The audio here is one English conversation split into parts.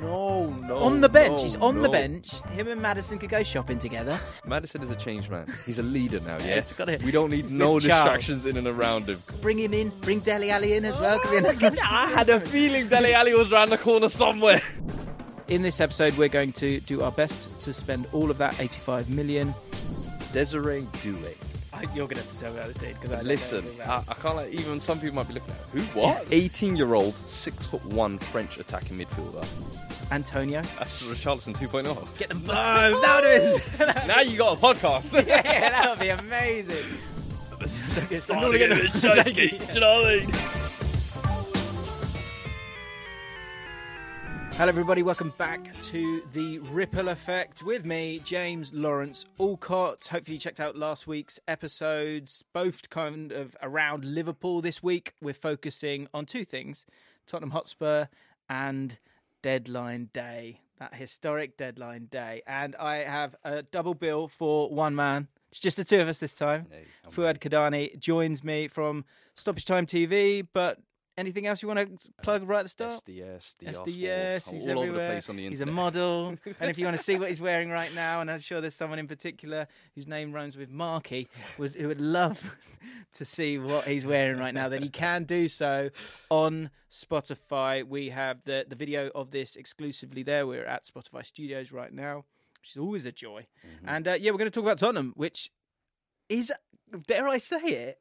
No, no. on the bench, no, he's on the no. bench. Him and Maddison could go shopping together. Maddison is a changed man. He's a leader now, yeah? it's gotta- we don't need no Charles. distractions in and around him. Bring him in. Bring Dele Alli in as well. Oh I had a feeling Dele Alli was around the corner somewhere. In this episode, we're going to do our best to spend all of that 85 million. Desiree Doué. You're going to have to tell me about this, dude, because I Listen, I, I can't like, even some people might be looking at who? What? 18 year old, 6 foot 1 French attacking midfielder. Antonio. That's Richarlison 2.0. Get them. No, oh, that is. now you got a podcast. yeah, yeah, that would be amazing. Starting to get a bit shaky. Do you know what I mean? Hello, everybody. Welcome back to the Ripple Effect with me, James Lawrence Allcott. Hopefully, you checked out last week's episodes, both kind of around Liverpool. This week, we're focusing on two things Tottenham Hotspur and Deadline Day, that historic deadline day. And I have a double bill for one man. It's just the two of us this time. Hey, Fuad Cadani joins me from Stoppage Time TV, but anything else you want to plug right at the start? SDS, the SDS, he's all over the place on the he's a model, and if you want to see what he's wearing right now, and I'm sure there's someone in particular whose name rhymes with Marky, would, who would love to see what he's wearing right now, then he can do so on Spotify. We have the the video of this exclusively there. We're at Spotify Studios right now, which is always a joy. Mm-hmm. And uh, yeah, we're going to talk about Tottenham, which is, dare I say it,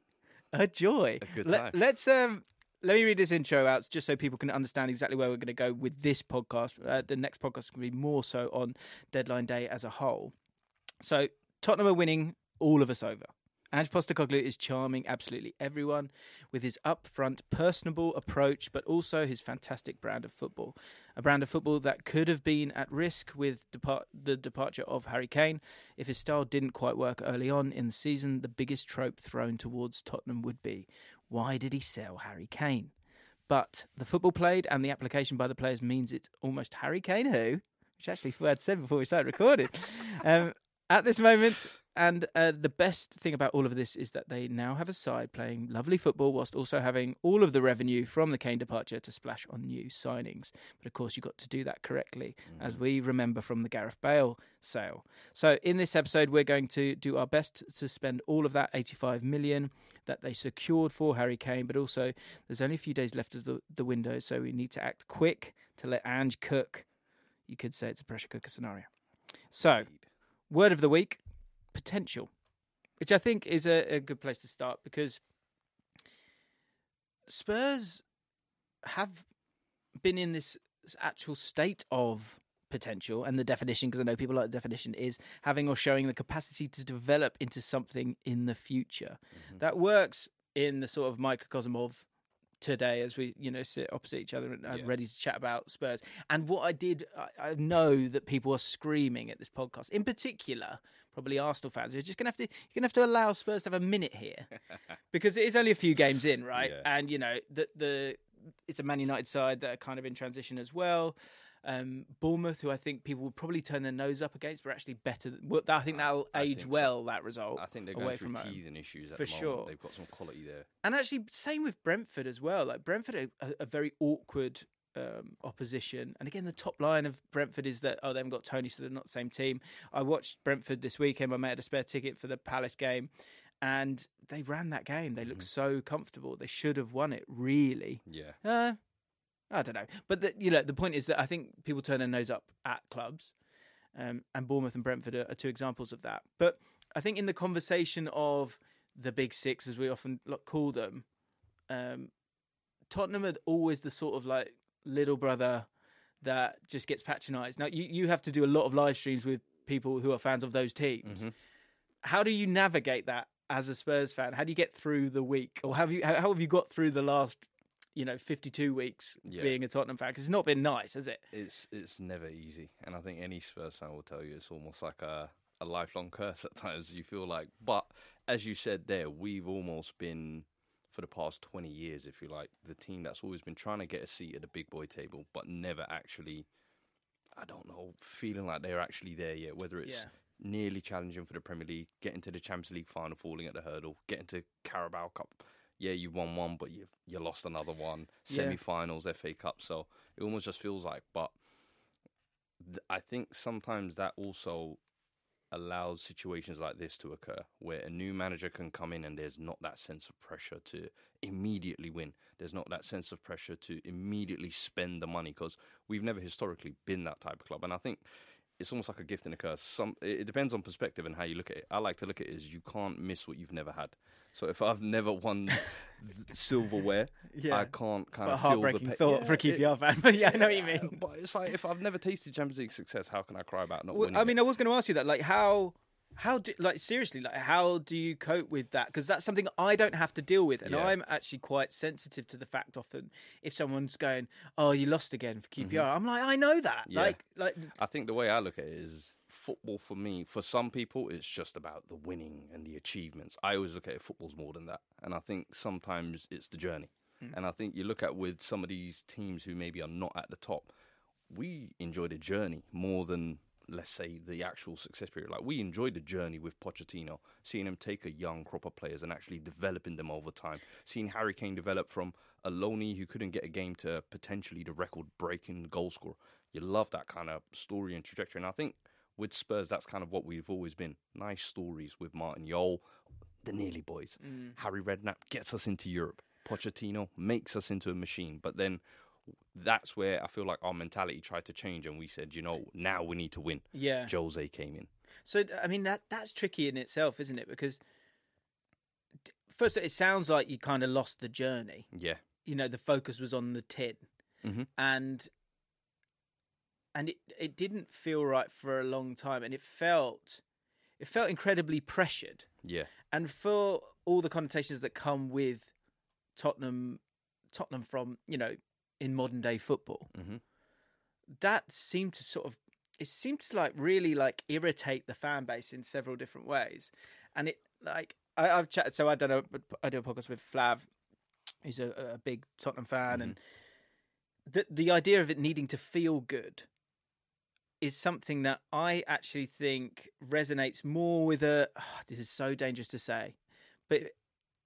a joy. A good Let- time. let's um let me read this intro out just so people can understand exactly where we're going to go with this podcast. Uh, the next podcast to be more so on deadline day as a whole. So Tottenham are winning all of us over. Ange Postecoglou is charming absolutely everyone with his upfront, personable approach, but also his fantastic brand of football. A brand of football that could have been at risk with depart- the departure of Harry Kane. If his style didn't quite work early on in the season, the biggest trope thrown towards Tottenham would be why did he sell Harry Kane? But the football played and the application by the players means it's almost Harry Kane who, which actually Fuad said before we started recording. um, at this moment, and uh, the best thing about all of this is that they now have a side playing lovely football whilst also having all of the revenue from the Kane departure to splash on new signings. But of course, you've got to do that correctly, as we remember from the Gareth Bale sale. So in this episode, we're going to do our best to spend all of that 85 million that they secured for Harry Kane, but also there's only a few days left of the, the window, so we need to act quick to let Ange cook. You could say it's a pressure cooker scenario. So, word of the week potential, which I think is a, a good place to start because Spurs have been in this actual state of potential and the definition because I know people like the definition is having or showing the capacity to develop into something in the future. Mm-hmm. That works in the sort of microcosm of today as we you know sit opposite each other and uh, Yeah. ready to chat about Spurs. And what I did I, I know that people are screaming at this podcast in particular probably Arsenal fans who are just going to have to you're to have to allow Spurs to have a minute here because it is only a few games in, right? Yeah. And you know the the it's a Man United side that are kind of in transition as well. Um, Bournemouth, who I think people would probably turn their nose up against, but actually better. I think that'll I age think so. well. That result, I think they're away going through teething issues at For the moment. sure. They've got some quality there. And actually, same with Brentford as well. Like Brentford a, a very awkward um, opposition. And again, the top line of Brentford is that oh, they haven't got Tony, so they're not the same team. I watched Brentford this weekend. My mate had a spare ticket for the Palace game, and they ran that game. They looked so comfortable. They should have won it. Really. Yeah. Uh, I don't know, but the, you know, the point is that I think people turn their nose up at clubs, um, and Bournemouth and Brentford are, are two examples of that. But I think in the conversation of the big six, as we often call them, um, Tottenham are always the sort of like little brother that just gets patronised. Now you you have to do a lot of live streams with people who are fans of those teams. Mhm. How do you navigate that as a Spurs fan? How do you get through the week, or have you how, how have you got through the last you know fifty two weeks Yeah. being a Tottenham fan? Because it's not been nice, has it? It's it's never easy, and I think any Spurs fan will tell you it's almost like a a lifelong curse at times. You feel like, but as you said there, we've almost been for the past twenty years, if you like, the team that's always been trying to get a seat at the big boy table, but never actually. I don't know, feeling like they're actually there yet. Whether it's Yeah. nearly challenging for the Premier League, getting to the Champions League final, falling at the hurdle, getting to Carabao Cup. Yeah, you won one, but you you lost another one. Semi-finals, FA Cup. So it almost just feels like. But th- I think sometimes that also allows situations like this to occur, where a new manager can come in and there's not that sense of pressure to immediately win. There's not that sense of pressure to immediately spend the money because we've never historically been that type of club. And I think it's almost like a gift and a curse. Some it it depends on perspective and how you look at it. I like to look at it as you can't miss what you've never had. So if I've never won silverware, Yeah. I can't kind of feel the heartbreaking thought Yeah, for a it- QPR fan, but yeah, I know what you mean. But it's like if I've never tasted Champions League success, how can I cry about not Well, winning? I it? mean, I was going to ask you that. Like, how, how do, like, seriously, like, how do you cope with that? Because that's something I don't have to deal with, and Yeah. I'm actually quite sensitive to the fact often if someone's going, "Oh, you lost again for QPR," I'm like, I know that. Mm-hmm. Like, like, I think the way I look at it is football for me, for some people, it's just about the winning and the achievements. I always look at it, football's more than that. And I think sometimes it's the journey. Hmm. And I think you look at with some of these teams who maybe are not at the top, we enjoy the journey more than, let's say, the actual success period. Like, we enjoyed the journey with Pochettino, seeing him take a young crop of players and actually developing them over time. Seeing Harry Kane develop from a loney who couldn't get a game to potentially the record breaking goal scorer. You love that kind of story and trajectory. And I think with Spurs, that's kind of what we've always been. Nice stories with Martin Jol, the Nearly Boys. Harry Redknapp gets us into Europe. Pochettino makes us into a machine. But then that's where I feel like our mentality tried to change, and we said, you know, now we need to win. yeah. Jose came in. So, I mean, that that's tricky in itself, isn't it? Because first, it sounds like you kind of lost the journey. Yeah. you know the focus was on the tin Mhm. and and it it didn't feel right for a long time and it felt it felt incredibly pressured. Yeah. and for all the connotations that come with Tottenham Tottenham from you know in modern day football hmm that seemed to sort of it seemed to like really like irritate the fan base in several different ways. And it like I, i've chatted so i don't know, but I do a podcast with flav who's a, a big tottenham fan and the the idea of it needing to feel good is something that i actually think resonates more with a this is so dangerous to say but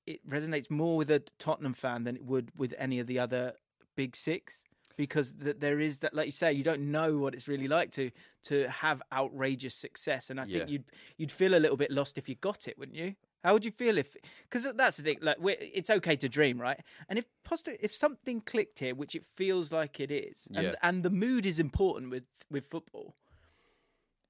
it resonates more with a tottenham fan than it would with any of the other big six because th- there is that like you say you don't know what it's really like to to have outrageous success and i Yeah. think you'd you'd feel a little bit lost if you got it wouldn't you how would you feel if because that's the thing like we're, it's okay to dream right and if positive if something clicked here which it feels like it is and Yeah. and the mood is important with with football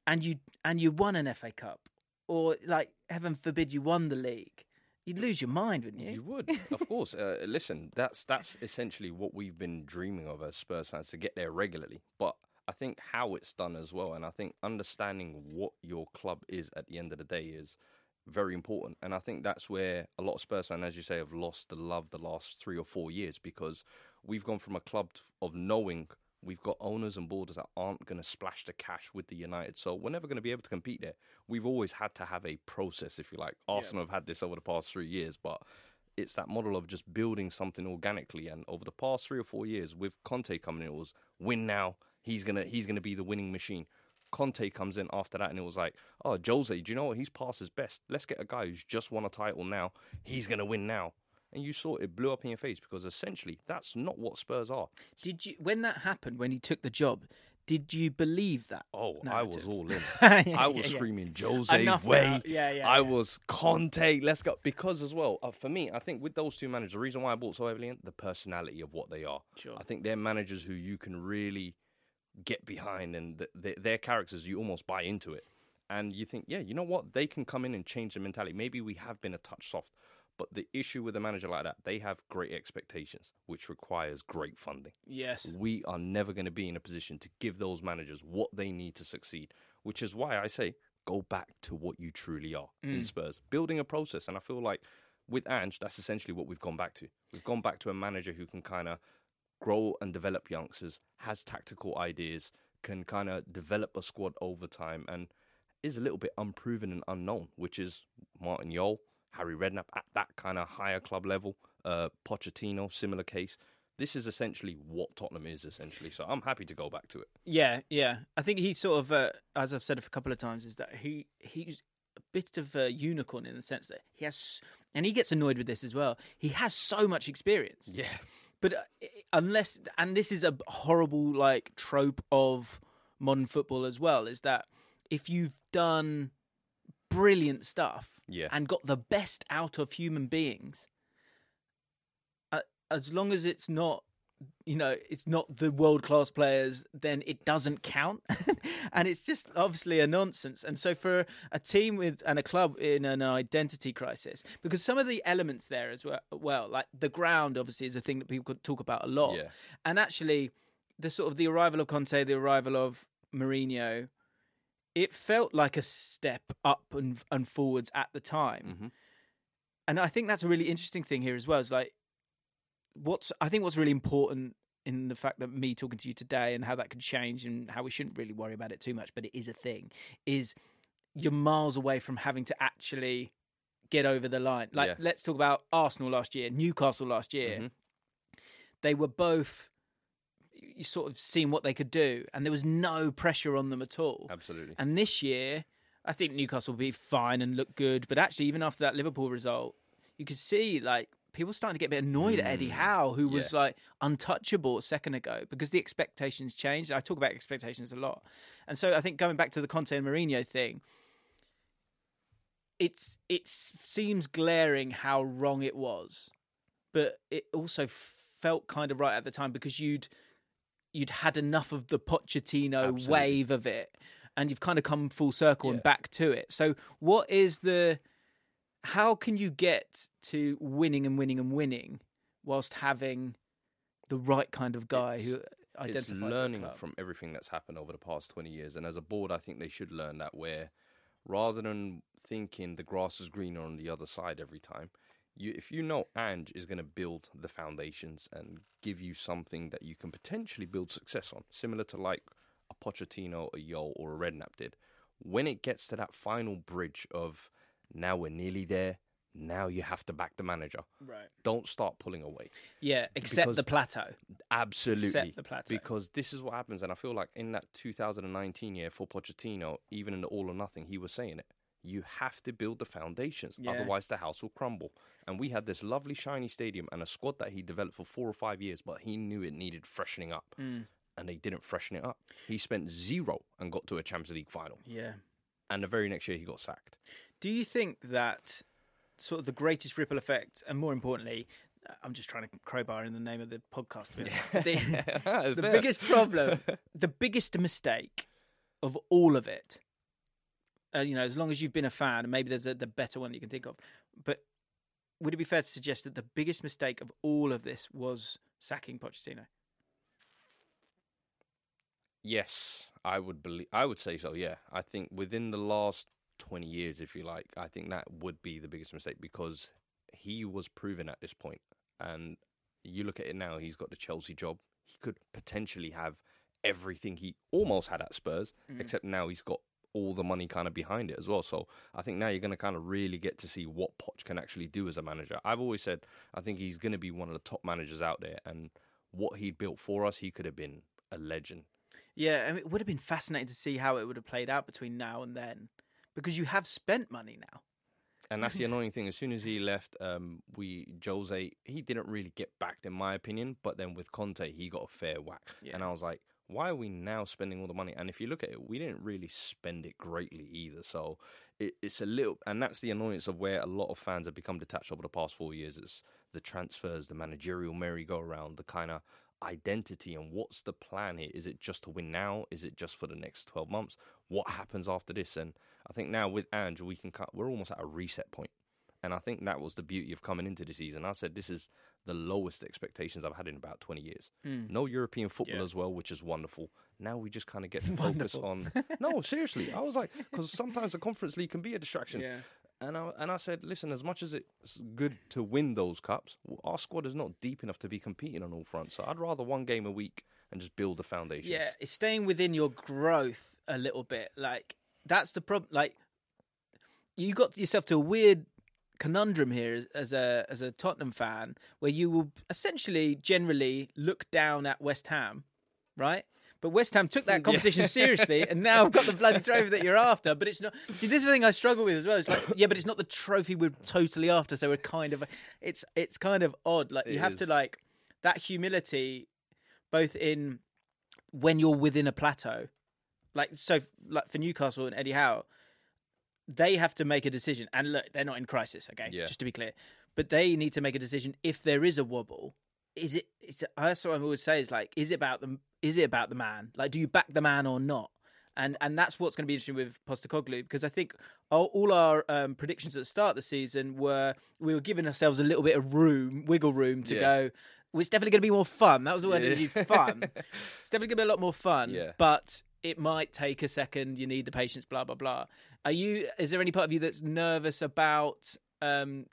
and you and you won an FA Cup or like heaven forbid you won the league you'd lose your mind wouldn't you, You would, of course. Uh, listen, that's that's essentially what we've been dreaming of as Spurs fans to get there regularly. But I think how it's done as well, and I think understanding what your club is at the end of the day is very important. And I think that's where a lot of Spurs fans, as you say, have lost the love the last three or four years because we've gone from a club of knowing we've got owners and boarders that aren't going to splash the cash with the United. So we're never going to be able to compete there. We've always had to have a process, if you like. Arsenal have had this over the past three years, but it's that model of just building something organically. And over the past three or four years, with Conte coming in, it was win now. He's gonna he's gonna be the winning machine. Conte comes in after that, and it was like, oh, Jose, do you know what? He's past his best. Let's get a guy who's just won a title now. He's gonna win now. And you saw it blew up in your face because essentially that's not what Spurs are. did you when that happened when he took the job did you believe that Oh, I was all in. Yeah, I was yeah, yeah. screaming Jose Enough way. Yeah, yeah, I yeah. was Conte. Let's go. Because as well, uh, for me, I think with those two managers, the reason why I bought so heavily in the personality of what they are. Sure. I think they're managers who you can really get behind, and th th their characters you almost buy into it. And you think, yeah, you know what? They can come in and change the mentality. Maybe we have been a touch soft, but the issue with a manager like that, they have great expectations, which requires great funding. Yes. We are never going to be in a position to give those managers what they need to succeed, which is why I say go back to what you truly are in mm. Spurs, building a process. And I feel like with Ange, that's essentially what we've gone back to. We've gone back to a manager who can kind of grow and develop youngsters, has tactical ideas, can kind of develop a squad over time, and is a little bit unproven and unknown, which is Martin Jol, Harry Redknapp at that kind of higher club level, uh, Pochettino, similar case. This is essentially what Tottenham is, essentially. So I'm happy to go back to it. Yeah, yeah. I think he's sort of, uh, as I've said a couple of times, is that he he's a bit of a unicorn in the sense that he has, and he gets annoyed with this as well. He has so much experience. Yeah. But uh, unless, and this is a horrible like trope of modern football as well, is that if you've done brilliant stuff Yeah. and got the best out of human beings, uh, as long as it's not, you know, it's not the world class players, then it doesn't count, and it's just obviously a nonsense. And so for a team with and a club in an identity crisis, because some of the elements there as well, well, like the ground obviously is a thing that people could talk about a lot, Yeah. and actually the sort of the arrival of Conte, the arrival of Mourinho. It felt like a step up and, and forwards at the time Mhm. and I think that's a really interesting thing here as well. Is like what's I think what's really important in the fact that me talking to you today and how that could change and how we shouldn't really worry about it too much, but it is a thing. Is you're miles away from having to actually get over the line. Like Yeah. let's talk about Arsenal last year, Newcastle last year. Mhm. They were both you sort of seen what they could do, and there was no pressure on them at all. Absolutely. And this year, I think Newcastle will be fine and look good. But actually, even after that Liverpool result, you could see like people starting to get a bit annoyed at Eddie hmm. Howe, who was yeah. like untouchable a second ago because the expectations changed. I talk about expectations a lot, and so I think going back to the Conte and Mourinho thing, it's it seems glaring how wrong it was, but it also felt kind of right at the time because you'd you'd had enough of the Pochettino Absolutely. wave of it, and you've kind of come full circle and back to it. So, what is the? How can you get to winning and winning and winning whilst having the right kind of guy who identifies it's learning from everything that's happened over the past 20 years. And as a board, I think they should learn that where rather than thinking the grass is greener on the other side every time, you, if you know Ange is going to build the foundations and give you something that you can potentially build success on, similar to like a Pochettino, a Jol, or a Redknapp did, when it gets to that final bridge of now we're nearly there, now you have to back the manager. Right. Don't start pulling away. Yeah, accept the plateau. Absolutely. the plateau. Because this is what happens. And I feel like in that 2019 year for Pochettino, even in the all or nothing, he was saying it. You have to build the foundations, Yeah. otherwise the house will crumble. And we had this lovely, shiny stadium and a squad that he developed for four or five years, but he knew it needed freshening up. Mm. And they didn't freshen it up. He spent zero and got to a Champions League final. Yeah. And the very next year, he got sacked. Do you think that sort of the greatest ripple effect, and more importantly, I'm just trying to crowbar in the name of the podcast. the, the biggest problem, the biggest mistake of all of it, uh, you know, as long as you've been a fan, and maybe there's a, the better one that you can think of, but would it be fair to suggest that the biggest mistake of all of this was sacking Pochettino? Yes, I would believe. I would say so. Yeah, I think within the last twenty years, if you like, I think that would be the biggest mistake because he was proven at this point. and you look at it now. He's got the Chelsea job. He could potentially have everything he almost had at Spurs, mm. except now he's got all the money kind of behind it as well. So I think now you're going to kind of really get to see what Poch can actually do as a manager. I've always said I think he's going to be one of the top managers out there, and what he built for us, he could have been a legend. Yeah, I mean, it would have been fascinating to see how it would have played out between now and then, because you have spent money now. And that's the annoying thing. As soon as he left, um, we Jose he didn't really get backed, in my opinion. But then with Conte, he got a fair whack. Yeah. And I was like, why are we now spending all the money? And if you look at it, we didn't really spend it greatly either. So it, it's a little, and that's the annoyance of where a lot of fans have become detached over the past four years. It's the transfers, the managerial merry-go-round, the kind of identity and what's the plan here? Is it just to win now? Is it just for the next 12 months? What happens after this? And I think now with Ange, we can cut. We're almost at a reset point. and I think that was the beauty of coming into the season. I said this is the lowest expectations I've had in about 20 years. Mm. No European football Yeah. as well, which is wonderful. Now we just kind of get to focus on. No, seriously, I was like, because sometimes the Conference League can be a distraction. Yeah. And I, and I said, listen, as much as it's good to win those cups, our squad is not deep enough to be competing on all fronts. So I'd rather one game a week and just build the foundations. Yeah, it's staying within your growth a little bit. Like that's the problem. Like you got yourself to a weird conundrum here as, as a as a Tottenham fan, where you will essentially generally look down at West Ham, right? But West Ham took that competition seriously, and now I've got the bloody trophy that you're after. But it's not. See, this is the thing I struggle with as well. It's like, yeah, but it's not the trophy we're totally after. So we're kind of, it's it's kind of odd. Like you It have to like that humility, both in when you're within a plateau, like so, like for Newcastle and Eddie Howe, they have to make a decision. And look, they're not in crisis, okay? Yeah. Just to be clear, but they need to make a decision if there is a wobble. Is it? It's that's what I always say. Is like, is it about the? Is it about the man? Like, do you back the man or not? And and that's what's going to be interesting with Postecoglou because I think all, all our um, predictions at the start of the season were we were giving ourselves a little bit of room, wiggle room to Yeah. go. Well, it's definitely going to be more fun. That was the word that Yeah. you fun. It's definitely going to be a lot more fun. Yeah. But it might take a second. You need the patience. Blah blah blah. Are you? Is there any part of you that's nervous about um,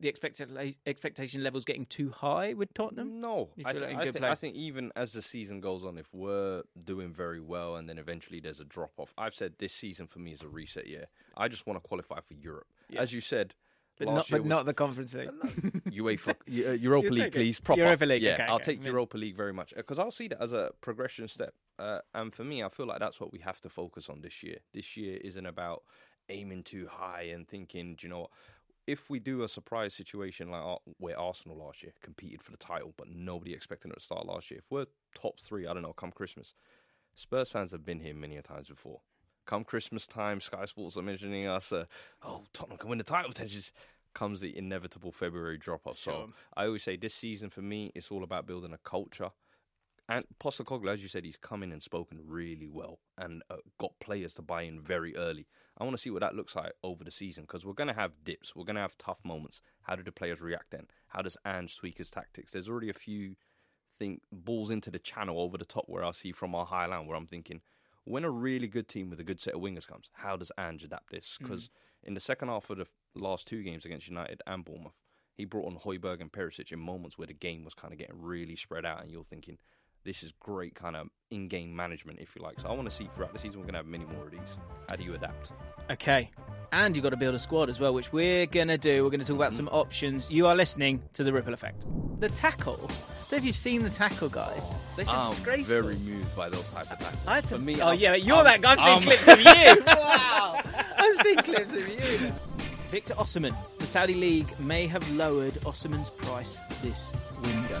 the expecta- expectation levels getting too high with Tottenham? No, I, thi- like I, think, I think even as the season goes on, if we're doing very well and then eventually there's a drop off, I've said this season for me is a reset year. I just want to qualify for Europe. As you said, But not, but was- not the Conference League. UEFA uh, Europa League, please. Proper. Europa League, Yeah, okay, I'll okay. take I mean- Europa League very much because I'll see that as a progression step. Uh, and for me, I feel like that's what we have to focus on this year. This year isn't about aiming too high and thinking, do you know what? If we do a surprise situation like where Arsenal last year competed for the title, but nobody expected it to start last year, if we're top three, I don't know, come Christmas, Spurs fans have been here many a times before. Come Christmas time, Sky Sports are mentioning us. Uh, oh, Tottenham can win the title potentially. Comes the inevitable February drop off. Sure. So I always say this season for me, it's all about building a culture. And Postecoglou, as you said, he's come in and spoken really well and uh, got players to buy in very early. I want to see what that looks like over the season because we're going to have dips. We're going to have tough moments. How do the players react then? How does Ange tweak his tactics? There's already a few think balls into the channel over the top where I see from our high line where I'm thinking, when a really good team with a good set of wingers comes, how does Ange adapt this? Because in the second half of the last two games against United and Bournemouth, he brought on Højbjerg and Perisic in moments where the game was kind of getting really spread out, and you're thinking, this is great kind of in-game management, if you like. So I want to see throughout the season we're going to have many more of these. How do you adapt? Okay. And you've got to build a squad as well, which we're going to do. We're going to talk about mm-hmm. some options. You are listening to The Ripple Effect. The tackle. So don't if you've seen the tackle, guys. They said I'm disgraceful. very moved by those type of tackles. I had to, For me, oh, I'm- yeah, you're I'm- that guy. I've seen I'm- clips of you. wow. I've seen clips of you. Victor Osimhen. The Saudi League may have lowered Osimhen's price this window.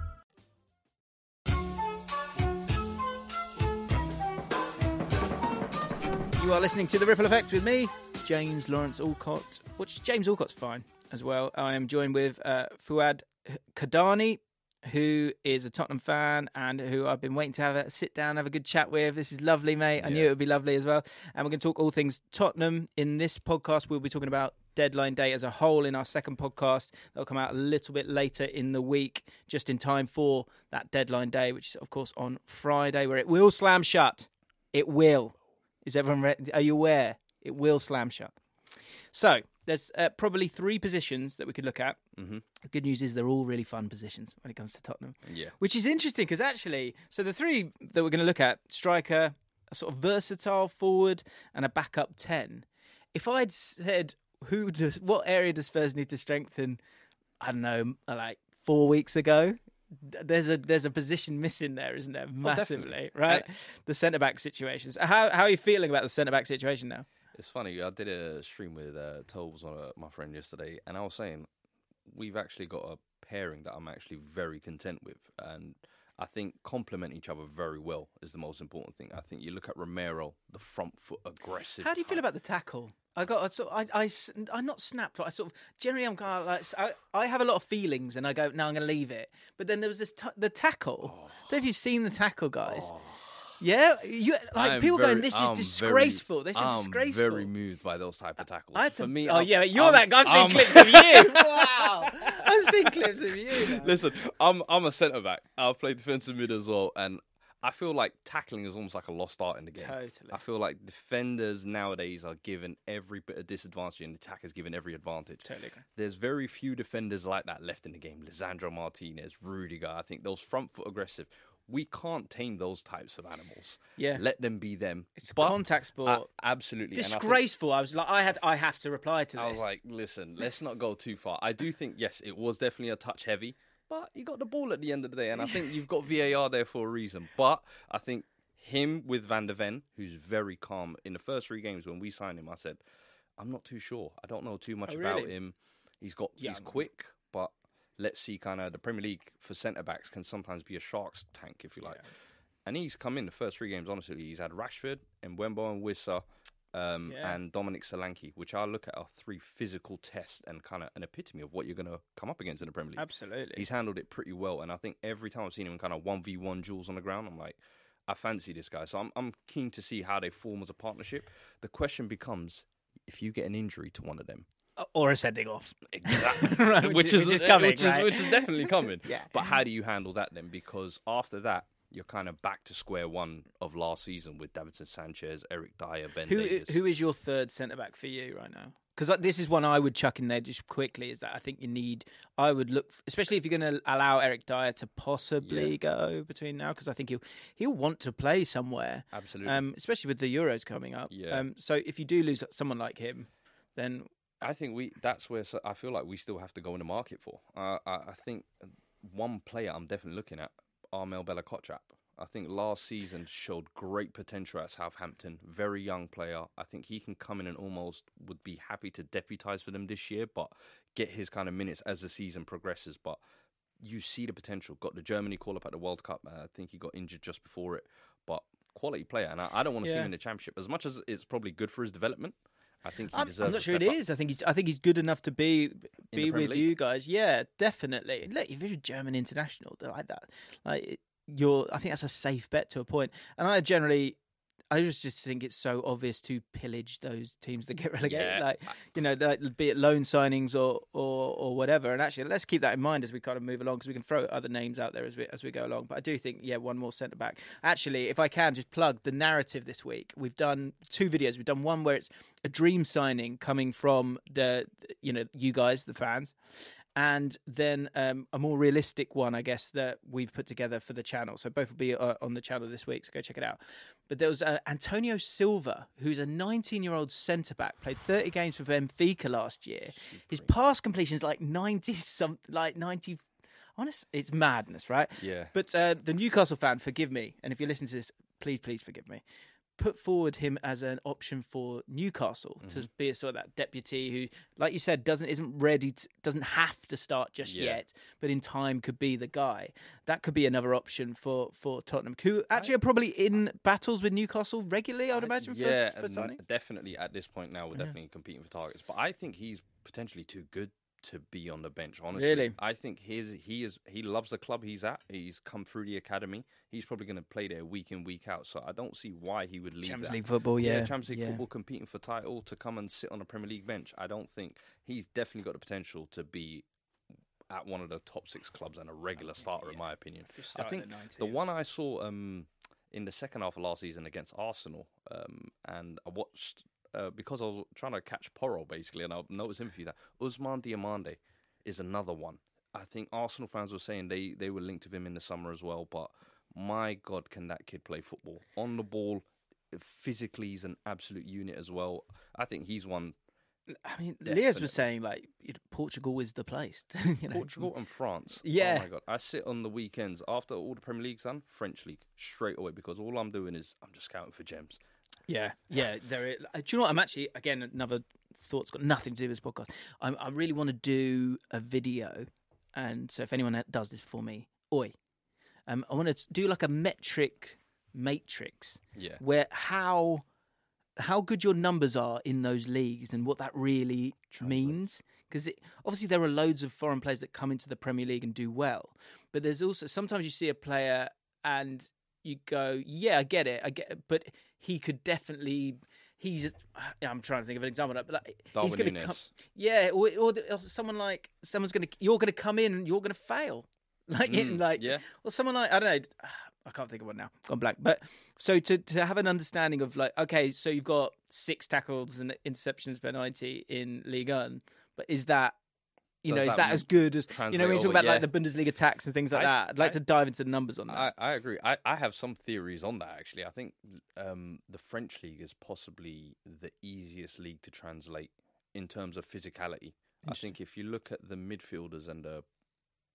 You are listening to The Ripple Effect with me, James Lawrence Allcott, which James Allcott's fine as well. I am joined with uh, Fuad Cadani, who is a Tottenham fan and who I've been waiting to have a sit down, have a good chat with. This is lovely, mate. I knew it would be lovely as well. And we're going to talk all things Tottenham. In this podcast, we'll be talking about deadline day as a whole in our second podcast. That'll come out a little bit later in the week, just in time for that deadline day, which is, of course, on Friday, where it will slam shut. It will. Is everyone ready? Are you aware? It will slam shut. So there's uh, probably three positions that we could look at. Mm-hmm. The good news is they're all really fun positions when it comes to Tottenham, Yeah. which is interesting because actually, so the three that we're going to look at striker, a sort of versatile forward, and a backup 10. If I'd said, who does, what area does Spurs need to strengthen? I don't know, like four weeks ago, there's a there's a position missing there, isn't there? Massively, definitely. right? Uh, the centre back situations. How how are you feeling about the centre back situation now? It's funny. I did a stream with uh, on uh, my friend yesterday, and I was saying we've actually got a pairing that I'm actually very content with, and I think complement each other very well is the most important thing. I think you look at Romero, the front foot aggressive. How do you feel about the tackle? I got I sort I, I s- I not snapped, but I sort of generally I'm kind of like I, I have a lot of feelings and I go no I'm going to leave it. But then there was this t- the tackle. Oh. I don't know if you've seen the tackle, guys. Oh. Yeah, you like I'm people very- going this is I'm disgraceful. Very, this is I'm disgraceful. very moved by those type of tackles. I had to, For me, oh I'm- yeah, you're I'm- that guy. I've seen I'm- clips of you. wow, I've seen clips of you. now. Listen, I'm I'm a centre back. I've played defensive mid as well, and I feel like tackling is almost like a lost art in the game. Totally. I feel like defenders nowadays are given every bit of disadvantage, and attackers given every advantage. Totally agree. There's very few defenders like that left in the game. Lisandro Martinez, Rudiger. I think those front foot aggressive. We can't tame those types of animals. Yeah. let them be them. It's But- contact sport. uh, absolutely. and I think- disgraceful. I, was like, I had, I have to reply to this. I was like, listen, let's not go too far. I do think, yes, it was definitely a touch heavy, but you got the ball at the end of the day, and I think you've got VAR there for a reason. But I think him with Van der Ven, who's very calm, in the first three games when we signed him, I said, I'm not too sure. I don't know too much Oh, about really? him. He's got, he's Young. quick, but let's see, kind of the Premier League for centre backs can sometimes be a shark's tank, if you like. And he's come in the first three games. Honestly, he's had Rashford and Mbeumo and Wissa, um, Yeah. and Dominic Solanke, which I look at are three physical tests and kind of an epitome of what you're going to come up against in the Premier League. Absolutely. He's handled it pretty well, and I think every time I've seen him in kind of one v one duels on the ground, I'm like, I fancy this guy. So I'm I'm keen to see how they form as a partnership. The question becomes, if you get an injury to one of them, or a sending off. Exactly. Right, which, which is, which is coming, which, right? is, which is definitely coming. Yeah. But how do you handle that then? Because after that, you're kind of back to square one of last season with Davinson Sanchez, Eric Dier, Ben Who Davies. who is your third centre back for you right now? Because this is one I would chuck in there just quickly. Is that I think you need. I would look, especially if you're going to allow Eric Dier to possibly Yeah. go between now, because I think he'll he'll want to play somewhere. Absolutely. Um, especially with the Euros coming up. Yeah. Um, so if you do lose someone like him, then I think we that's where I feel like we still have to go in the market for. Uh, I, I think one player I'm definitely looking at, Armel Bella Kotchap. I think last season showed great potential at Southampton. Very young player. I think he can come in and almost would be happy to deputise for them this year, but get his kind of minutes as the season progresses. But you see the potential. Got the Germany call up at the World Cup. Uh, I think he got injured just before it, but quality player. And I, I don't want to see him in the championship as much as it's probably good for his development. I think he I'm, deserves. I'm not sure it up. is. I think he's I think he's good enough to be be with League. you guys. Yeah, definitely. Look, if you're a German international, they're like that. Like you're, I think that's a safe bet to a point. And I generally, I just just think it's so obvious to pillage those teams that get relegated. Yeah. Like you know, that, be it loan signings or, or or whatever. And actually, let's keep that in mind as we kind of move along because we can throw other names out there as we as we go along. But I do think, yeah, one more centre back. Actually, if I can just plug the narrative this week, we've done two videos. We've done one where it's a dream signing coming from the you know you guys, the fans. And then um, a more realistic one, I guess, that we've put together for the channel. So both will be uh, on the channel this week. So go check it out. But there was uh, Antonio Silva, who's a 19-year-old centre back, played 30 games for Benfica last year. His pass completion is like 90 something, like 90. Honest, it's madness, right? Yeah. But uh, the Newcastle fan, forgive me, and if you listen to this, please, please forgive me. Put forward him as an option for Newcastle Mm-hmm. to be a sort of that deputy who, like you said, doesn't isn't ready, to, doesn't have to start just Yeah. yet, but in time could be the guy. That could be another option for for Tottenham, who actually are probably in battles with Newcastle regularly. I would imagine. For, yeah, for signing. definitely at this point now we're definitely competing for targets. But I think he's potentially too good to be on the bench. Honestly, Really? I think his he is he loves the club he's at. He's come through the academy. He's probably going to play there week in week out. So I don't see why he would leave Champions that. League football, yeah, Champions League yeah. football, competing for title to come and sit on a Premier League bench. I don't think he's definitely got the potential to be at one of the top six clubs and a regular starter, in my opinion. I think the one I saw um, in the second half of last season against Arsenal, um, and I watched uh, because I was trying to catch Porro basically, and I noticed him a few times. Ousmane Diomande is another one. I think Arsenal fans were saying they, they were linked to him in the summer as well, but my God, can that kid play football on the ball? Physically, he's an absolute unit as well. I think he's one I mean, Definitely. was saying like Portugal is the place. you know? Portugal and France. Yeah. Oh my god. I sit on the weekends after all the Premier League's done, French League straight away because all I'm doing is I'm just scouting for gems. Yeah, yeah. There. Is, uh, do you know what? I'm actually again another thought's got nothing to do with this podcast. I, I really want to do a video, and so if anyone does this before me, oi, um, I want to do like a metric matrix Yeah. where how how good your numbers are in those leagues and what that really means. Because obviously there are loads of foreign players that come into the Premier League and do well, but there's also sometimes you see a player and you go, yeah, I get it, I get, it, but he could definitely. He's. I'm trying to think of an example, but like, he's going to come. Yeah, or, or, or someone like someone's going to. You're going to come in and you're going to fail. Like in Mm, like yeah. well, someone like I don't know. I can't think of one now. Gone blank. But so to to have an understanding of like, okay, so you've got six tackles and interceptions per ninety in League 1, but is that you know Does is that that as good as you know when you talk over? about like the Bundesliga tax and things like I- that? I'd like I- to dive into the numbers on that. I, I agree. I, I have some theories on that actually. I think um, the French league is possibly the easiest league to translate in terms of physicality. I think if you look at the midfielders and the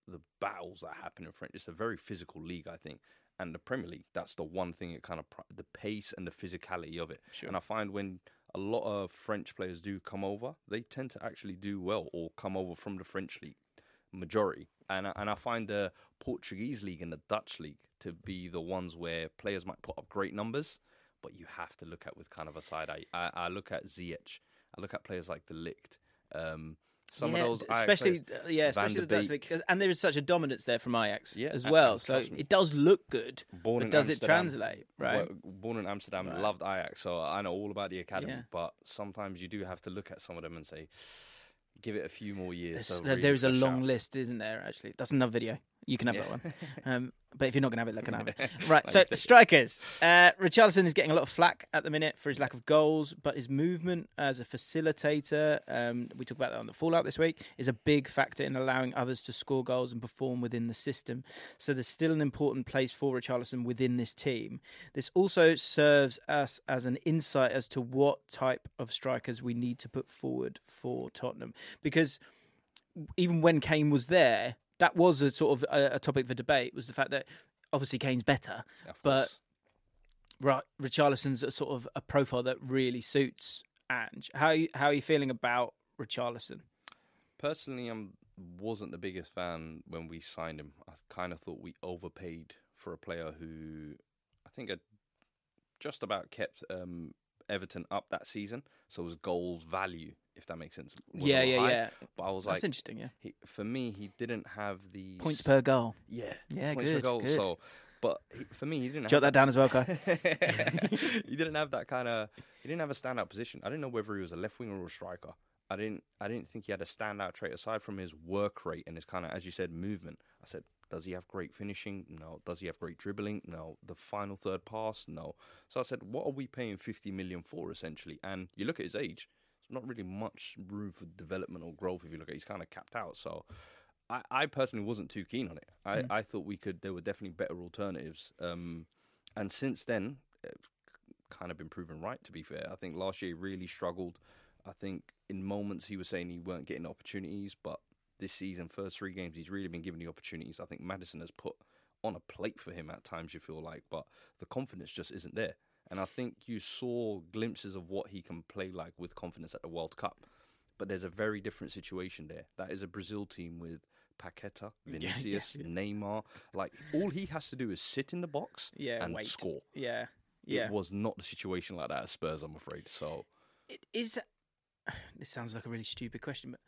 the battles that happen in French, it's a very physical league. I think, and the Premier League, that's the one thing it kind of the pace and the physicality of it. Sure. And I find when a lot of French players do come over, they tend to actually do well or come over from the French league majority. And I- and I find the Portuguese league and the Dutch league to be the ones where players might put up great numbers, but you have to look at with kind of a side eye. I, I look at Ziyech. I look at players like De Ligt. Um, some Yeah, of those, Ajax especially players, uh, yeah, Van especially the Dutch league, and there is such a dominance there from Ajax Yeah, as well. and So me, it does look good, born but in does it translate? Right. Well, born in Amsterdam, Right. loved Ajax, so I know all about the academy. Yeah. But sometimes you do have to look at some of them and say, give it a few more years. There's, to there- really there's a long out. list, isn't there? Actually, that's another video. You can have that one. Um, but if you're not going to have it, let can have it. Right. So you take it. strikers. Uh, Richarlison is getting a lot of flack at the minute for his lack of goals, but his movement as a facilitator, um, we talked about that on the Fallout this week, is a big factor in allowing others to score goals and perform within the system. So there's still an important place for Richarlison within this team. This also serves us as an insight as to what type of strikers we need to put forward for Tottenham, because even when Kane was there, that was a sort of a, a topic for debate. Was the fact that obviously Kane's better, but. Ra- Richarlison's a sort of a profile that really suits Ange. How how are you feeling about Richarlison? Personally, I wasn't the biggest fan when we signed him. I kind of thought we overpaid for a player who I think had just about kept um, Everton up that season. So his goals value, if that makes sense. yeah, yeah, high. yeah. But I was That's like, interesting. Yeah, he, for me, he didn't have the points per goal. Yeah, Yeah, points good, per goal. good. So, but he, for me, he didn't Jot have that down as well, Cai. he didn't have that kind of. He didn't have a standout position. I didn't know whether he was a left winger or a striker. I didn't. I didn't think he had a standout trait aside from his work rate and his kind of, as you said, movement. I said, does he have great finishing? No. Does he have great dribbling? No. The final third pass? No. So I said, what are we paying fifty million for essentially? And you look at his age. Not really much room for development or growth if you look at. It. He's kind of capped out. So. I, I personally wasn't too keen on it. I, I thought we could. There were definitely better alternatives. Um, and since then, it's kind of been proven right. To be fair, I think last year he really struggled. I think in moments he was saying he weren't getting opportunities, but this season, first three games, he's really been given the opportunities. I think Maddison has put on a plate for him at times. You feel like, but the confidence just isn't there. And I think you saw glimpses of what he can play like with confidence at the World Cup. But there's a very different situation there. That is a Brazil team with Paqueta, Vinicius, Neymar. Like all he has to do is sit in the box Yeah, and wait. score. Yeah, yeah. It was not the situation like that at Spurs, I'm afraid. So It is this sounds like a really stupid question, but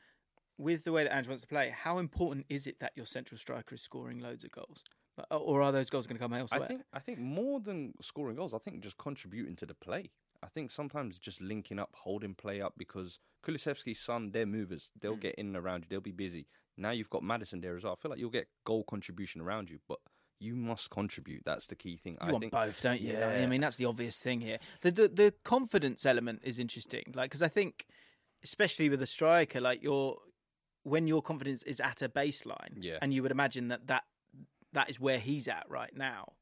with the way that Ange wants to play, how important is it that your central striker is scoring loads of goals, or are those goals going to come elsewhere? I think I think more than scoring goals, I think just contributing to the play. I think sometimes just linking up, holding play up because Kulusevski's Son, they're movers. They'll Hmm. get in and around you. They'll be busy. Now you've got Maddison there as well. I feel like you'll get goal contribution around you, but you must contribute. That's the key thing. You I want think both, don't you? Yeah. I mean, that's the obvious thing here. The the, the confidence element is interesting, like because I think, especially with a striker, like your when your confidence is at a baseline, Yeah. and you would imagine that that that is where he's at right now.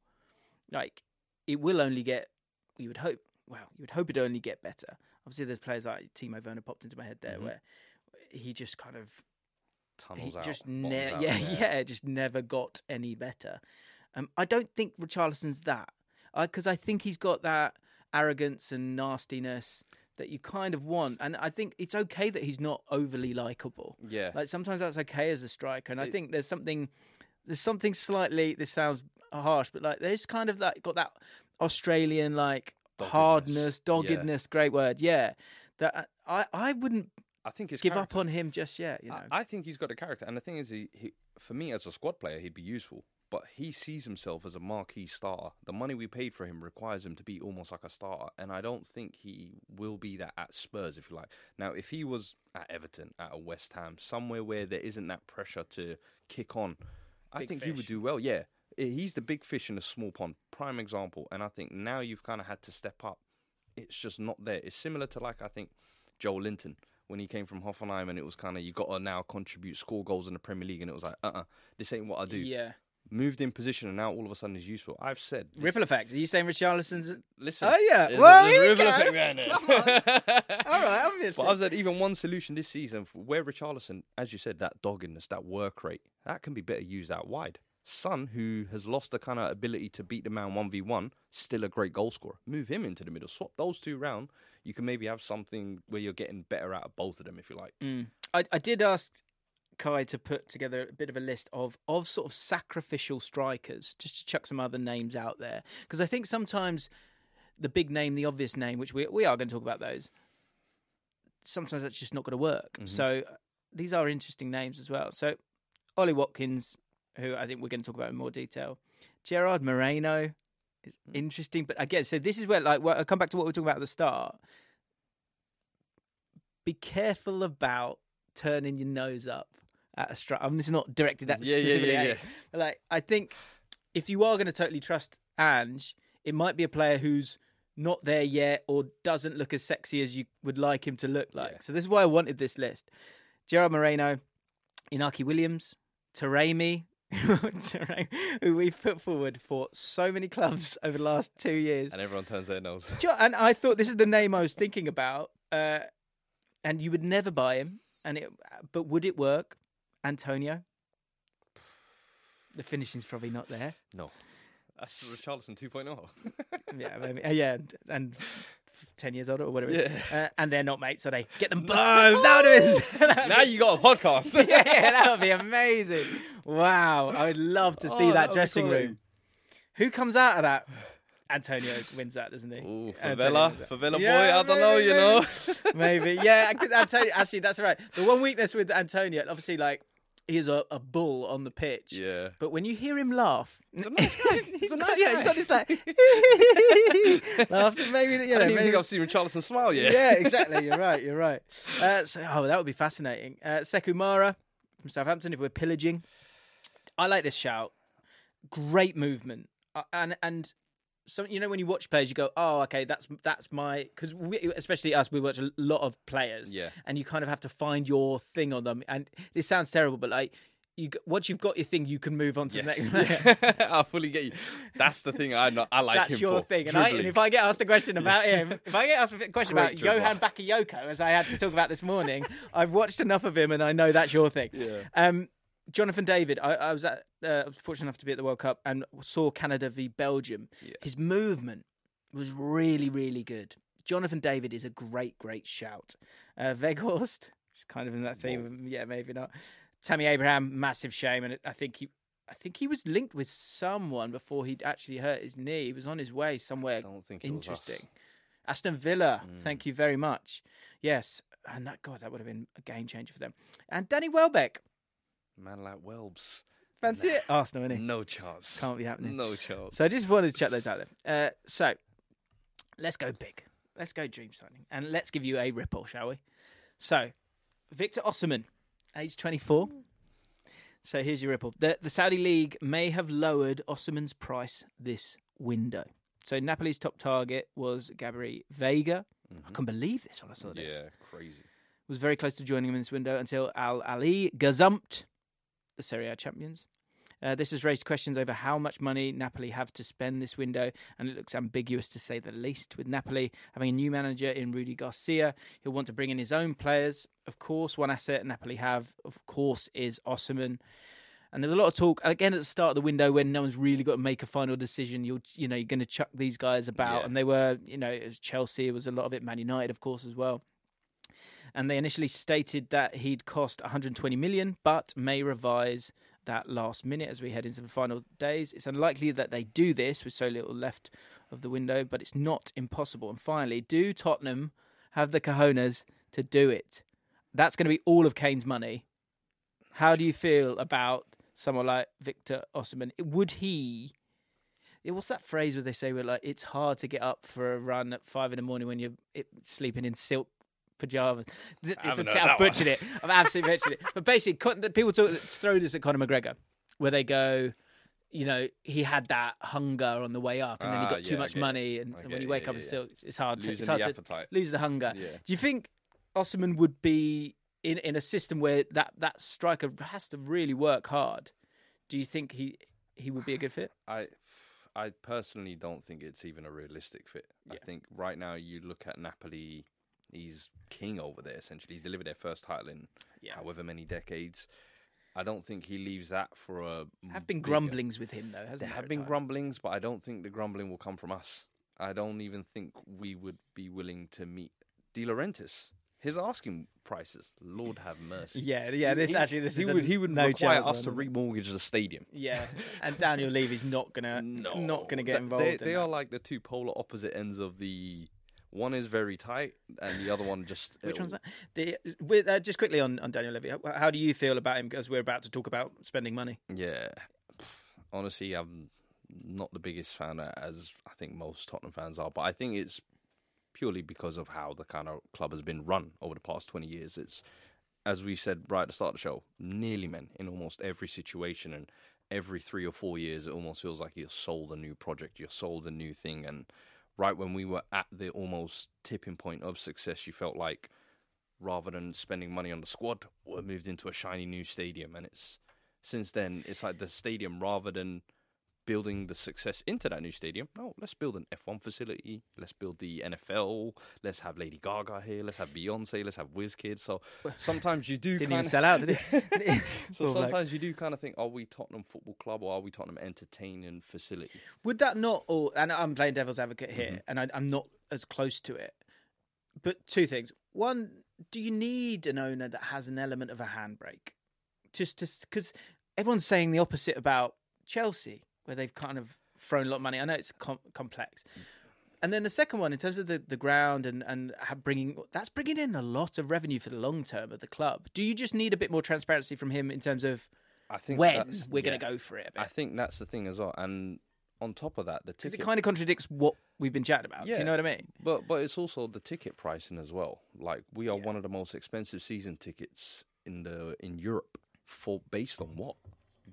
Like it will only get. You would hope. Well, you would hope it only get better. Obviously, there's players like Timo Werner popped into my head there, Mhm. where he just kind of Tunnels he out. just ne- out, yeah, yeah, just never got any better. Um, I don't think Richarlison's that, because I, think he's got that arrogance and nastiness that you kind of want, and I think it's okay that he's not overly likable. Yeah. Like sometimes that's okay as a striker, and I think there's something, there's something slightly. This sounds harsh, but like there's kind of like got that Australian like Doggedness. hardness, Yeah. doggedness. Great word, yeah. That I I wouldn't I think give character- up on him just yet. You know, I, I think he's got a character, and the thing is, he, he for me as a squad player, he'd be useful. But he sees himself as a marquee starter. The money we paid for him requires him to be almost like a starter, and I don't think he will be that at Spurs, if you like. Now, if he was at Everton, at a West Ham, somewhere where there isn't that pressure to kick on, I think he would do well. Yeah, he's the big fish in a small pond, prime example. And I think now you've kind of had to step up. It's just not there. It's similar to like I think Joelinton when he came from Hoffenheim, and it was kind of you got to now contribute, score goals in the Premier League, and it was like, uh, uh this ain't what I do. yeah. Moved in position, and now all of a sudden is useful. I've said this- Ripple effect. Are you saying Richarlison's? Listen, Oh, yeah. there's- Well, there's here a we go. effect behind it. All right, obviously. But I've said even one solution this season where Richarlison, as you said, that doggedness, that work rate, that can be better used out wide. Son, who has lost the kind of ability to beat the man 1v1, still a great goal scorer. Move him into the middle. Swap those two round. You can maybe have something where you're getting better out of both of them, if you like. Mm. I, I did ask Cai to put together a bit of a list of of sort of sacrificial strikers, just to chuck some other names out there, because I think sometimes the big name, the obvious name, which we we are going to talk about those, sometimes that's just not going to work. So uh, these are interesting names as well. So Ollie Watkins, who I think we're going to talk about in more detail, Gerard Moreno. is Interesting, but again, so this is where, like, well, I'll come back to what we were talking about at the start. Be careful about turning your nose up at a strike. I mean, this is not directed at Yeah, yeah, specifically yeah, at yeah. Like, I think if you are going to totally trust Ange, it might be a player who's not there yet or doesn't look as sexy as you would like him to look like. Yeah. So this is why I wanted this list. Gerard Moreno, Inaki Williams, Taremi, who we've put forward for so many clubs over the last two years. And everyone turns their nose. Do you know- And I thought this is the name I was thinking about, uh, and you would never buy him. And it, but would it work? Antonio. The finishing's probably not there. No. That's Richarlison 2.0. Yeah, maybe. Uh, yeah, and, and ten years older or whatever. Yeah. Uh, and they're not mates, so they get them both. that would have been. now you got a podcast. yeah, that would be amazing. Wow, I would love to see Oh, that that dressing quality. room. Who comes out of that? Antonio wins that, doesn't he? Ooh, favela, favela boy, Yeah, I don't know, maybe, you know. maybe. Maybe, yeah. 'cause Antonio, actually, that's right. The one weakness with Antonio, obviously, like he is a, a bull on the pitch. Yeah. But when you hear him laugh, a nice guy. he's He's a got, nice yeah, he's guy. got this like laughter. Maybe you I know, don't even maybe think I've seen Richarlison smile yet. yeah, exactly. You're right. You're right. Uh, so, oh, that would be fascinating. Uh, Sekou Mara from Southampton. If we're pillaging, I like this shout. Great movement, uh, and and some you know when you watch players, you go, oh, okay, that's that's my because especially us, we watch a lot of players, Yeah. and you kind of have to find your thing on them. And this sounds terrible, but like. You, once you've got your thing, you can move on to the next player. Yes. I fully get you. That's the thing I know, I like That's him your for. thing. And, I, and if I get asked a question about him, if I get asked a question Great about Johan Bakayoko, as I had to talk about this morning, I've watched enough of him and I know that's your thing. Yeah. Um, Jonathan David, I, I was at, uh, I was fortunate enough to be at the World Cup and saw Canada v Belgium. Yeah. His movement was really, really good. Jonathan David is a great, great shout. Uh, Weghorst, which is kind of in that theme. Of, yeah, maybe not. Tammy Abraham, massive shame, and I think he, I think he was linked with someone before he'd actually hurt his knee. He was on his way somewhere. I don't think it was us. interesting. Aston Villa, Mm. thank you very much. Yes, and that God, that would have been a game changer for them. And Danny Welbeck, Man like Welbs. fancy it? Arsenal, innit? No chance. Can't be happening. No chance. So I just wanted to check those out there. Uh, so let's go big. Let's go dream signing, and let's give you a ripple, shall we? So Victor Osimhen, age twenty four. So here's your ripple. The the Saudi league may have lowered Osimhen's price this window. So Napoli's top target was Gabri Veiga. I can not believe this when I saw this Mm-hmm. yeah, crazy. was very close to joining him in this window until Al Ahli gazumped the Serie A champions. Uh, this has raised questions over how much money Napoli have to spend this window, and it looks ambiguous to say the least. With Napoli having a new manager in Rudi Garcia, he'll want to bring in his own players. Of course, one asset Napoli have, of course, is Osimhen. And there was a lot of talk again at the start of the window when no one's really got to make a final decision. You're, you know, you're going to chuck these guys about, Yeah. and they were, you know, it was Chelsea. It was a lot of it. Man United, of course, as well. And they initially stated that he'd cost 120 million, but may revise that last minute as we head into the final days. It's unlikely that they do this with so little left of the window, but it's not impossible. And finally, do Tottenham have the cojones to do it? That's going to be all of Kane's money. How do you feel about someone like Victor Osimhen? Would he? What's that phrase where they say we're like it's hard to get up for a run at five in the morning when you're sleeping in silk pajamas? It's a haven't I've butchered it. I've absolutely butchered it. But basically, people talk, throw this at Conor McGregor, where they go, you know, he had that hunger on the way up, and then he Ah, got too yeah, much money, and, and when you wake yeah, up, yeah, it's still it's hard to it's hard the to appetite. lose the hunger. Do you think Osimhen would be in in a system where that that striker has to really work hard? Do you think he he would be a good fit? I, I personally don't think it's even a realistic fit. I think right now you look at Napoli, he's king over there. Essentially, he's delivered their first title in Yeah. however many decades. I don't think he leaves that for a. Have been bigger- grumblings with him though, hasn't There there? have been times? grumblings, but I don't think the grumbling will come from us. I don't even think we would be willing to meet De Laurentiis. His asking prices, Lord have mercy. Yeah, yeah. This He- actually, this he is a would he would no require us to remortgage the stadium. Yeah, and Daniel Levy's not gonna not gonna get involved. They, in they are like the two polar opposite ends of the. One is very tight, and the other one just. Which it'll- one's that? The, with, uh, just quickly on, on Daniel Levy, how, how do you feel about him? Because we're about to talk about spending money. Yeah, honestly, I'm not the biggest fan, uh, as I think most Tottenham fans are. But I think it's purely because of how the kind of club has been run over the past 20 years. It's, as we said right at the start of the show, nearly men in almost every situation. And every three or four years, it almost feels like you're sold a new project, you're sold a new thing. And right when we were at the almost tipping point of success, you felt like rather than spending money on the squad, we moved into a shiny new stadium. And it's since then, it's like the stadium rather than building the success into that new stadium. No, let's build an F1 facility. Let's build the NFL. Let's have Lady Gaga here. Let's have Beyonce. Let's have WizKids. So sometimes you do Didn't even sell out, did he? so sometimes you do kind of think, are we Tottenham Football Club or are we Tottenham Entertaining Facility? Would that not, or and I'm playing devil's advocate here, Mm-hmm. and I, I'm not as close to it. But two things: one, do you need an owner that has an element of a handbrake? Just because everyone's saying the opposite about Chelsea, where they've kind of thrown a lot of money. I know it's com- complex. And then the second one, in terms of the, the ground and and bringing that's bringing in a lot of revenue for the long term of the club. Do you just need a bit more transparency from him in terms of I think when we're going to go for it? A bit? I think that's the thing as well. And on top of that, the Because ticket it kind of contradicts what we've been chatting about. Do you know what I mean? But but it's also the ticket pricing as well. Like we are one of the most expensive season tickets in the in Europe for based on what?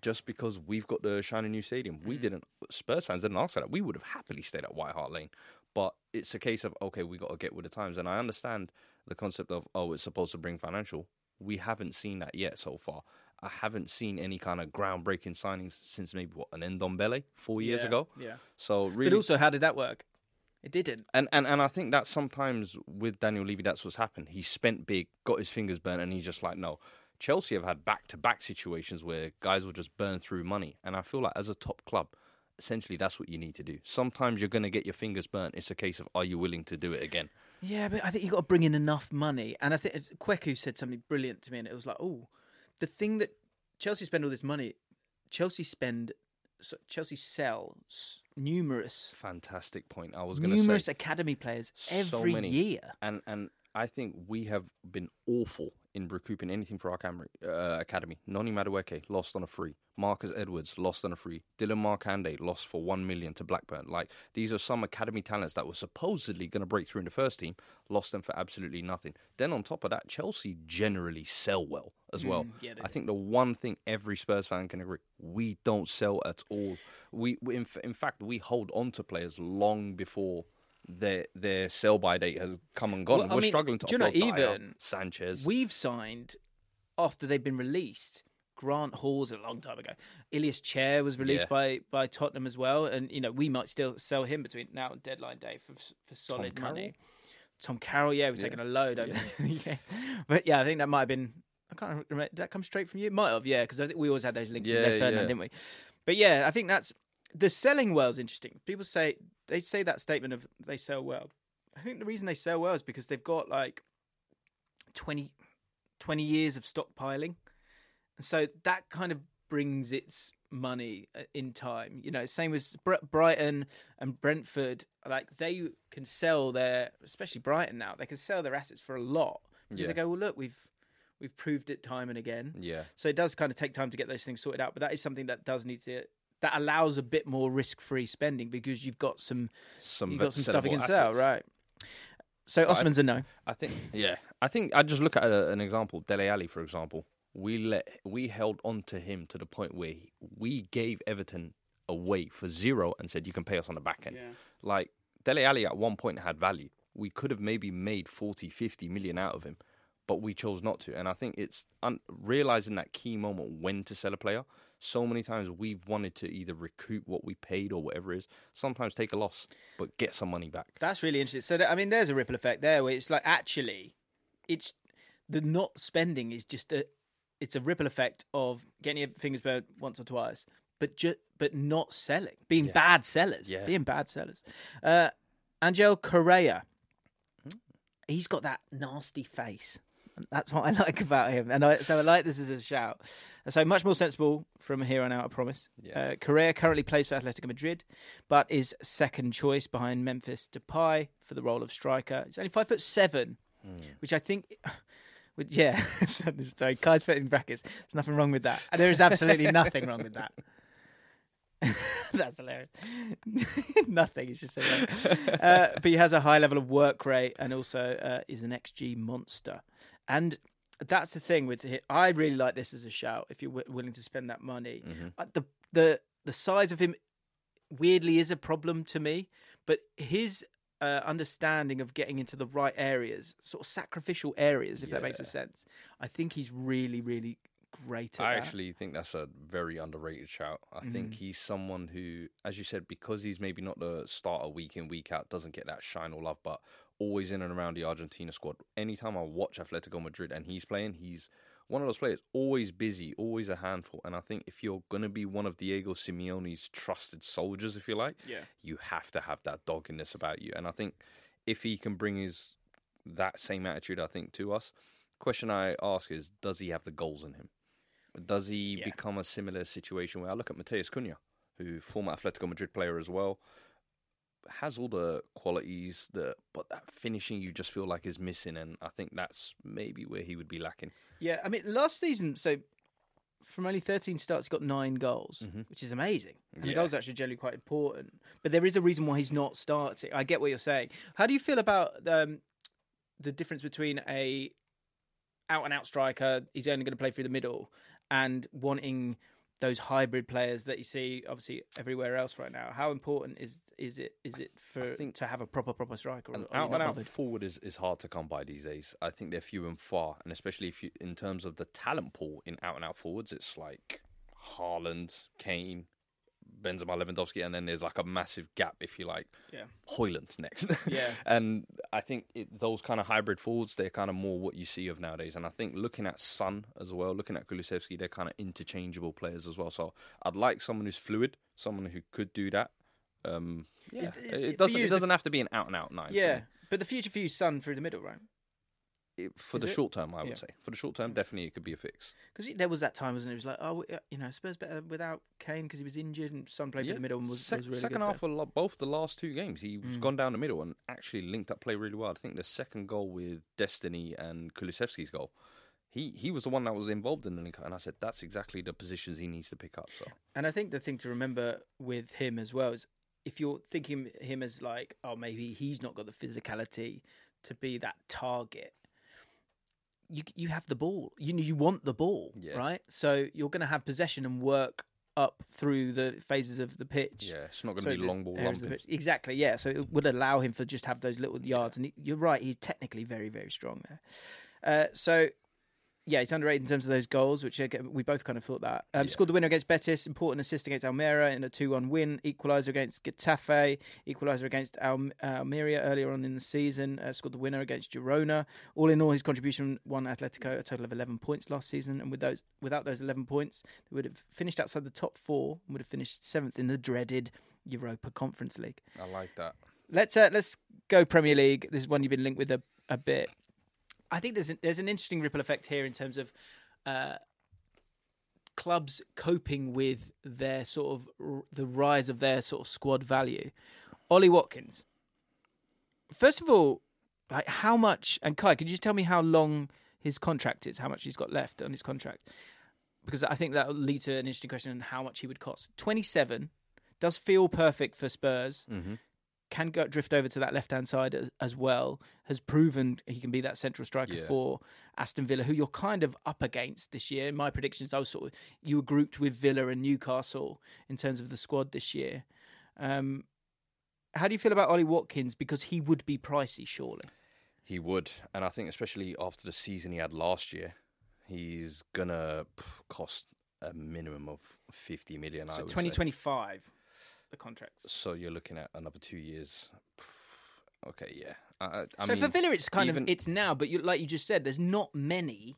Just because we've got the shiny new stadium, we mm. didn't. Spurs fans didn't ask for that. We would have happily stayed at White Hart Lane, but it's a case of okay, we got to get with the times. And I understand the concept of oh, it's supposed to bring financial. We haven't seen that yet so far. I haven't seen any kind of groundbreaking signings since maybe what an Ndombele four years Yeah, ago. yeah. So really, But also, how did that work? It didn't. and, and and I think that sometimes with Daniel Levy, that's what's happened. He spent big, got his fingers burnt, and he's just like, no. Chelsea have had back to back situations where guys will just burn through money. And I feel like as a top club, essentially that's what you need to do. Sometimes you're going to get your fingers burnt. It's a case of are you willing to do it again? Yeah, but I think you've got to bring in enough money. And I think Kweku said something brilliant to me, and it was like, oh, the thing that Chelsea spend all this money, Chelsea spend, so Chelsea sell numerous, Fantastic point. I was going to numerous say academy players so every many. year. and and I think we have been awful in recouping anything for our Camry, uh, academy. Noni Madueke lost on a free. Marcus Edwards lost on a free. Dilan Markanday lost for one million to Blackburn. Like these are some academy talents that were supposedly going to break through in the first team, lost them for absolutely nothing. Then on top of that, Chelsea generally sell well as well. yeah, I think the one thing every Spurs fan can agree: we don't sell at all. We, we in, f- in fact, we hold on to players long before their their sell by date has come and gone. Well, We're mean, struggling to do you know, even Sanchez. We've signed after they've been released Grant Hall's a long time ago. Ilias Chair was released Yeah. by by Tottenham as well, and you know we might still sell him between now and deadline day for for solid Carroll? money. Tom Carroll, yeah, was Yeah. taking a load over yeah. But yeah, I think that might have been. I can't remember. Did that come straight from you? Might have, yeah, because I think we always had those links Yeah, from Les Ferdinand, yeah. didn't we? But yeah, I think that's the selling well is interesting. People say they say that statement of they sell well. I think the reason they sell well is because they've got like 20, 20 years of stockpiling, and so that kind of brings its money uh, in time. You know, same as Br- Brighton and Brentford. Like they can sell their, especially Brighton now, they can sell their assets for a lot because Yeah. they go, well, look, we've we've proved it time and again. Yeah. So it does kind of take time to get those things sorted out, but that is something that does need to that allows a bit more risk-free spending because you've got some Some you've got some stuff you sellable can sell, right? So Osimhen's a no. I think, yeah, I think I just look at a, an example, Dele Alli, for example. We let we held on to him to the point where he, we gave Everton away for zero and said you can pay us on the back end. Like Dele Alli at one point had value. We could have maybe made 40, 50 million out of him, but we chose not to. And I think it's un- realizing that key moment when to sell a player. So many times we've wanted to either recoup what we paid or whatever it is. Sometimes take a loss, but get some money back. That's really interesting. So I mean, there's a ripple effect there where it's like actually, it's the not spending is just a it's a ripple effect of getting your fingers burned once or twice, but ju- but not selling, being bad sellers, Yeah. being bad sellers. Uh, Angel Correa, he's got that nasty face. That's what I like about him, and I, so I like this as a shout. So much more sensible from here on out, I promise. Yeah. Uh, Correa currently plays for Atletico Madrid, but is second choice behind Memphis Depay for the role of striker. He's only five foot seven, which I think, with, yeah. sorry, Cai's put in brackets. There's nothing wrong with that, and there is absolutely nothing wrong with that. That's hilarious. Nothing. It's just so uh, but he has a high level of work rate and also uh, is an XG monster. And that's the thing with him. I really like this as a shout. If you're w- willing to spend that money, uh, the the the size of him weirdly is a problem to me. But his uh, understanding of getting into the right areas, sort of sacrificial areas, if that makes a sense, I think he's really really great at I that. actually think that's a very underrated shout. I Mm-hmm. think he's someone who, as you said, because he's maybe not the starter week in, week out, doesn't get that shine or love, but always in and around the Argentina squad. Anytime I watch Atletico Madrid and he's playing, he's one of those players, always busy, always a handful. And I think if you're going to be one of Diego Simeone's trusted soldiers, if you like, Yeah. you have to have that doggedness about you. And I think if he can bring his that same attitude, I think, to us, question I ask is, does he have the goals in him? Does he Yeah. become a similar situation where I look at Matheus Cunha, who former Atletico Madrid player as well, has all the qualities that, but that finishing you just feel like is missing, and I think that's maybe where he would be lacking. Yeah, I mean, last season, so from only 13 starts, he got nine goals, which is amazing. And the goals are actually generally quite important. But there is a reason why he's not starting. I get what you're saying. How do you feel about um, the difference between a out and out striker, he's only going to play through the middle, and wanting those hybrid players that you see obviously everywhere else right now? How important is is it is it for think- to have a proper proper striker? An out and out bothered? forward is, is hard to come by these days. I think they're few and far, and especially if you, in terms of the talent pool in out and out forwards, it's like Haaland, Kane, Benzema, Lewandowski, and then there's like a massive gap, if you like. Yeah. Højlund next. Yeah. and I think it, those kind of hybrid forwards, they're kind of more what you see of nowadays. And I think looking at Son as well, looking at Kulusevski, they're kind of interchangeable players as well. So I'd like someone who's fluid, someone who could do that. Um, yeah, it, it- it doesn't. you, It doesn't have to be an out and out nine. Yeah, but the future for you, Son through the middle, right? It- for Is the it? short term, I would Yeah. say. For the short term, definitely it could be a fix. Because there was that time, wasn't it? It was like, oh, uh, you know, Spurs better without Kane because he was injured, and Son played through the middle and was, Sec- was really second good half there. Mm. of lo- both the last two games, he's gone down the middle and actually linked up play really well. I think the second goal with Destiny and Kulusevski's goal, he he was the one that was involved in the link, up, and I said that's exactly the positions he needs to pick up. So And I think the thing to remember with him as well is if you're thinking him as like, oh, maybe he's not got the physicality to be that target. You you have the ball. You you want the ball, Yeah. right? So you're going to have possession and work up through the phases of the pitch. yeah, it's not going to Sorry, be long ball areas of the lumping. pitch. Exactly, yeah. So it would allow him for just have those little yards. And he, you're right, he's technically very, very strong there. Uh, so Yeah, he's underrated in terms of those goals, which we both kind of thought that. Um, Scored the winner against Betis, important assist against Almeria in a 2 1 win, equaliser against Getafe, equaliser against Al- Almeria earlier on in the season, uh, scored the winner against Girona. All in all, his contribution won Atletico a total of 11 points last season, and with those without those 11 points, they would have finished outside the top four and would have finished seventh in the dreaded Europa Conference League. I like that. Let's uh, let's go Premier League. This is one you've been linked with a, a bit. I think there's an, there's an interesting ripple effect here in terms of uh, clubs coping with their sort of r- the rise of their sort of squad value. Ollie Watkins. First of all, like how much? And Cai, could you just tell me how long his contract is? How much he's got left on his contract? Because I think that will lead to an interesting question on how much he would cost. Twenty seven does feel perfect for Spurs Mm-hmm. Can go drift over to that left hand side as, as well. Has proven he can be that central striker Yeah. for Aston Villa, who you're kind of up against this year. My predictions, I was sort of you were grouped with Villa and Newcastle in terms of the squad this year. Um, how do you feel about Ollie Watkins? Because he would be pricey, surely. He would, and I think especially after the season he had last year, he's gonna cost a minimum of fifty million. I So would say. 2025, the contracts. So you're looking at another two years. Okay, yeah. I, I- I so mean, for Villa, it's kind even of it's now, but you, like you just said, there's not many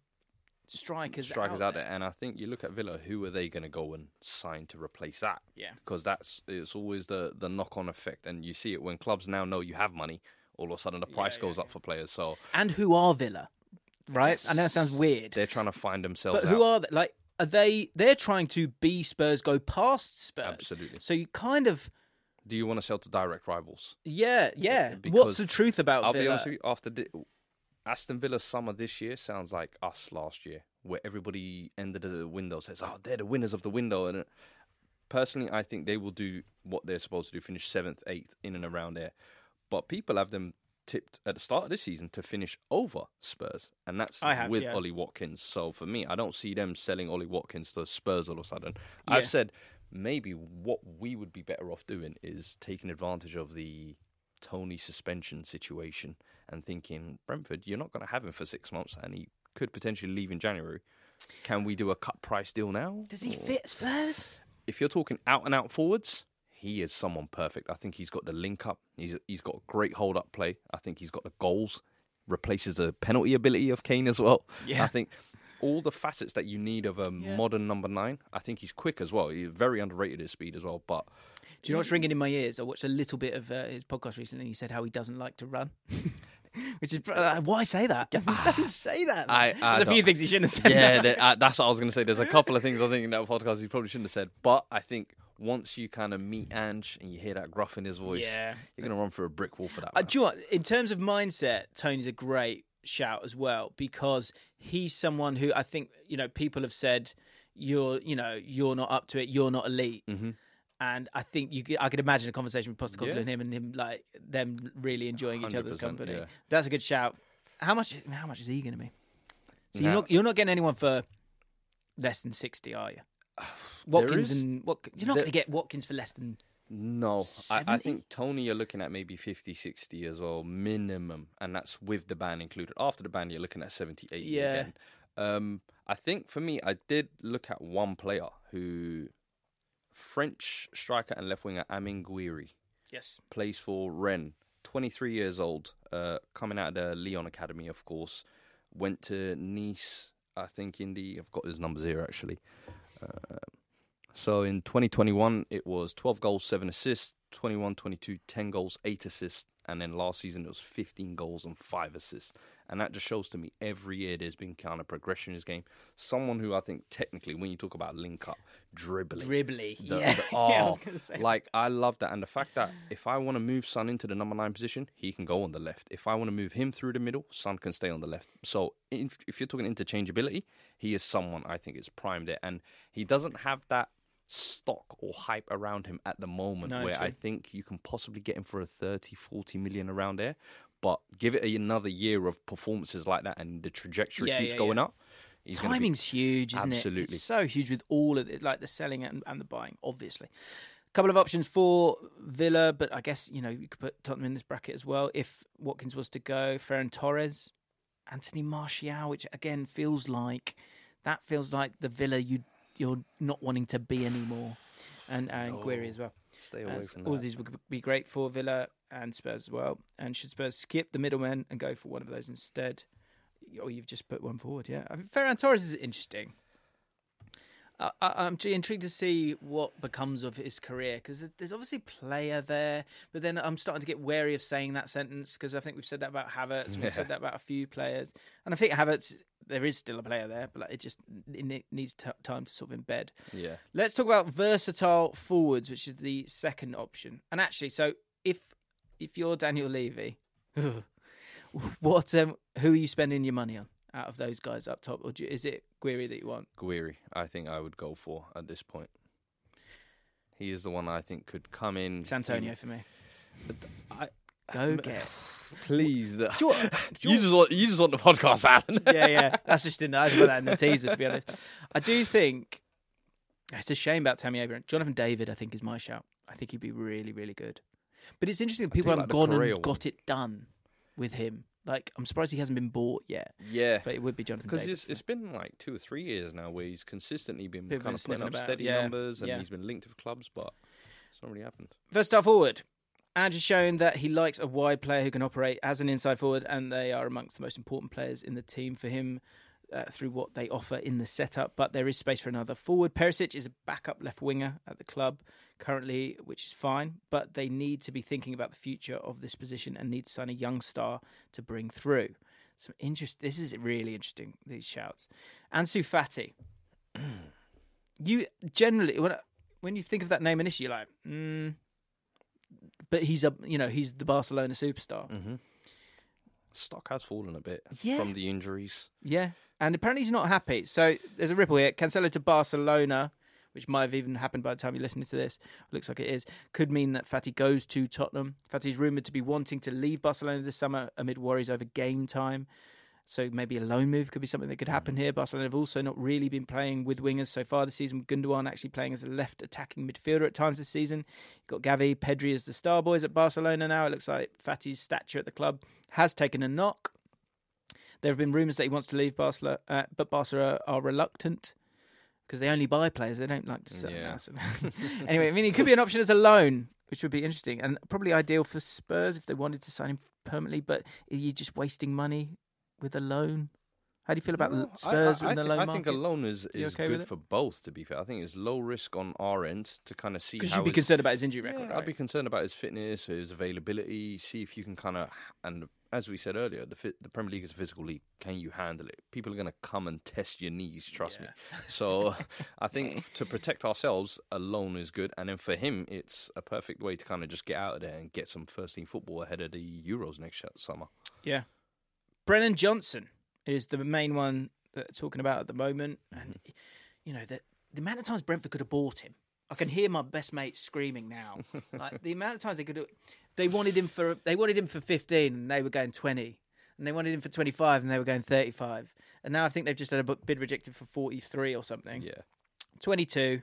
strikers strikers out out there, and I think you look at Villa. Who are they going to go and sign to replace that? Yeah. because that's it's always the the knock on effect, and you see it when clubs now know you have money. All of a sudden, the price yeah, goes up for players, so And who are Villa? Right? I know it sounds weird. they're trying to find themselves. But who out. are they? Like, are they? They're trying to be Spurs, go past Spurs. Absolutely. So you kind of, Do you want to sell to direct rivals? yeah, yeah. What's the truth about I'll Villa? be honest with you. After di- Aston Villa's summer this year sounds like us last year, where everybody ended the window says, "Oh, they're the winners of the window." And uh, personally, I think they will do what they're supposed to do: finish seventh, eighth, in and around there. But people have them tipped at the start of this season to finish over Spurs, and that's have, with yeah. Ollie Watkins. So for me, I don't see them selling Ollie Watkins to Spurs all of a sudden. Yeah. I've said maybe what we would be better off doing is taking advantage of the Toney suspension situation and thinking, Brentford, you're not going to have him for six months and he could potentially leave in January. Can we do a cut price deal now? Does he Or- fit Spurs? If you're talking out and out forwards, he is someone perfect. I think he's got the link up. He's he's got great hold up play. I think he's got the goals. Replaces the penalty ability of Kane as well. Yeah. I think all the facets that you need of a modern number nine. I think he's quick as well. He's very underrated his speed as well. But Do you know what's ringing in my ears? I watched a little bit of uh, his podcast recently. and He said how he doesn't like to run. Which is uh, why say that? Don't say that. I- I There's a few things he shouldn't have said. yeah, the- uh, that's what I was going to say. There's a couple of things I think in that podcast he probably shouldn't have said. But I think once you kind of meet Ange and you hear that gruff in his voice, Yeah. you're going to run through a brick wall for that. Uh, do you know what? In terms of mindset, Toney's a great shout as well because he's someone who I think you know people have said you're you know you're not up to it, you're not elite, Mm-hmm. and I think you could, I could imagine a conversation with Postecoglou Yeah. and him and him like them really enjoying each other's company. yeah. That's a good shout. How much? How much is he going to be? So you're not you're not getting anyone for less than sixty, are you? Watkins is- and what? You're not going to get Watkins for less than No, I, I think Toney, you're looking at maybe 50, 60 as well, minimum. And that's with the ban included. After the ban, you're looking at 70, 80 Yeah. again. Um, I think for me, I did look at one player who, French striker and left winger Amine Gouiri, yes. plays for Rennes, 23 years old, uh, coming out of the Lyon Academy, of course. Went to Nice, I think, in the. I've got his numbers here actually. Uh, so in 2021, it was 12 goals, 7 assists. 21 22, 10 goals, 8 assists. And then last season, it was 15 goals and 5 assists. And that just shows to me every year there's been kind of progression in his game. Someone who I think technically, when you talk about link up, dribbling, Dribbly. the- yeah. the- yeah, I was oh, to say. Like I love that, and the fact that if I want to move Son into the number nine position, he can go on the left. If I want to move him through the middle, Son can stay on the left. So if, if you're talking interchangeability, he is someone I think is primed there, and he doesn't have that stock or hype around him at the moment No, where I think you can possibly get him for a 30 40 million around there but give it another year of performances like that and the trajectory Yeah, keeps yeah, going yeah. up he's gonna be- Timing's huge, isn't it? Absolutely. So huge with all of it, like the selling and, and the buying, obviously. A couple of options for Villa, but I guess, you know, you could put Tottenham in this bracket as well. If Watkins was to go, Ferran Torres, Anthony Martial, which again feels like that feels like the Villa you you're not wanting to be anymore, and and Gouiri as well. Stay Uh, away from all that. these would be great for Villa and Spurs as well. And should Spurs skip the middlemen and go for one of those instead? Or you've just put one forward, yeah. I mean, Ferran Torres is interesting. I, I'm intrigued to see what becomes of his career because there's obviously player there, but then I'm starting to get wary of saying that sentence because I think we've said that about Havertz, and we've said that about a few players, and I think Havertz there is still a player there, but like, it just it needs t- time to sort of embed. Yeah. Let's talk about versatile forwards, which is the second option. And actually, so if if you're Daniel Levy, what um, who are you spending your money on out of those guys up top, or do you, is it Gouiri that you want? Gouiri, I think I would go for at this point. He is the one I think could come in. It's Antonio for me. I, Go get. please. The, you, want- you you just want you just want the podcast, Alan. yeah, yeah. That's just in. I just put that in the teaser. To be honest, I do think it's a shame about Tammy Abraham. Jonathan David, I think, is my shout. I think he'd be really, really good. But it's interesting that people haven't the gone and one. got it done with him. Like, I'm surprised he hasn't been bought yet. yeah. But it would be Jonathan Because it's, it's been like two or three years now where he's consistently been People kind of putting up about, steady yeah, numbers and yeah. he's been linked with clubs, but it's not really happened. First start forward. Andrew's shown that he likes a wide player who can operate as an inside forward, and they are amongst the most important players in the team for him uh, through what they offer in the setup. But there is space for another forward. Perisic is a backup left winger at the club currently, which is fine, but they need to be thinking about the future of this position and need to sign a young star to bring through. Some interest. This is really interesting. These shouts. Ansu Fati. you generally when when you think of that name initially, you're like, mm, but he's a you know he's the Barcelona superstar. Mm-hmm. Stock has fallen a bit Yeah. from the injuries. Yeah, and apparently he's not happy. So there's a ripple here. Cancelo to Barcelona, which might have even happened by the time you're listening to this. Looks like it is. Could mean that Fati goes to Tottenham. Fati is rumoured to be wanting to leave Barcelona this summer amid worries over game time. So maybe a loan move could be something that could happen here. Barcelona have also not really been playing with wingers so far this season. Gundogan actually playing as a left attacking midfielder at times this season. You've got Gavi, Pedri as the star boys at Barcelona now. It looks like Fati's stature at the club has taken a knock. There have been rumours that he wants to leave Barcelona, uh, but Barcelona are reluctant because they only buy players. They don't like to sell Yeah. anyway, I mean, it could be an option as a loan, which would be interesting and probably ideal for Spurs if they wanted to sign him permanently. But are you just wasting money with a loan? How do you feel about No, Spurs I, I, in the loan I market? think a loan is, is okay good for both. To be fair, I think it's low risk on our end to kind of see Because you'd be concerned about his injury Yeah, record, I'd be concerned about his fitness, his availability. See if you can kind of and as we said earlier, the fit, the Premier League is a physical league. Can you handle it? People are going to come and test your knees. Trust me. So I think to protect ourselves, a loan is good, and then for him, it's a perfect way to kind of just get out of there and get some first team football ahead of the Euros next summer. Yeah. Brennan Johnson is the main one that they're talking about at the moment. Mm-hmm. And, you know, the, the amount of times Brentford could have bought him. I can hear my best mate screaming now. like the amount of times they could have, they wanted him for they wanted him for 15 and they were going 20. And they wanted him for 25 and they were going 35. And now I think they've just had a bid rejected for 43 or something. Yeah. 22.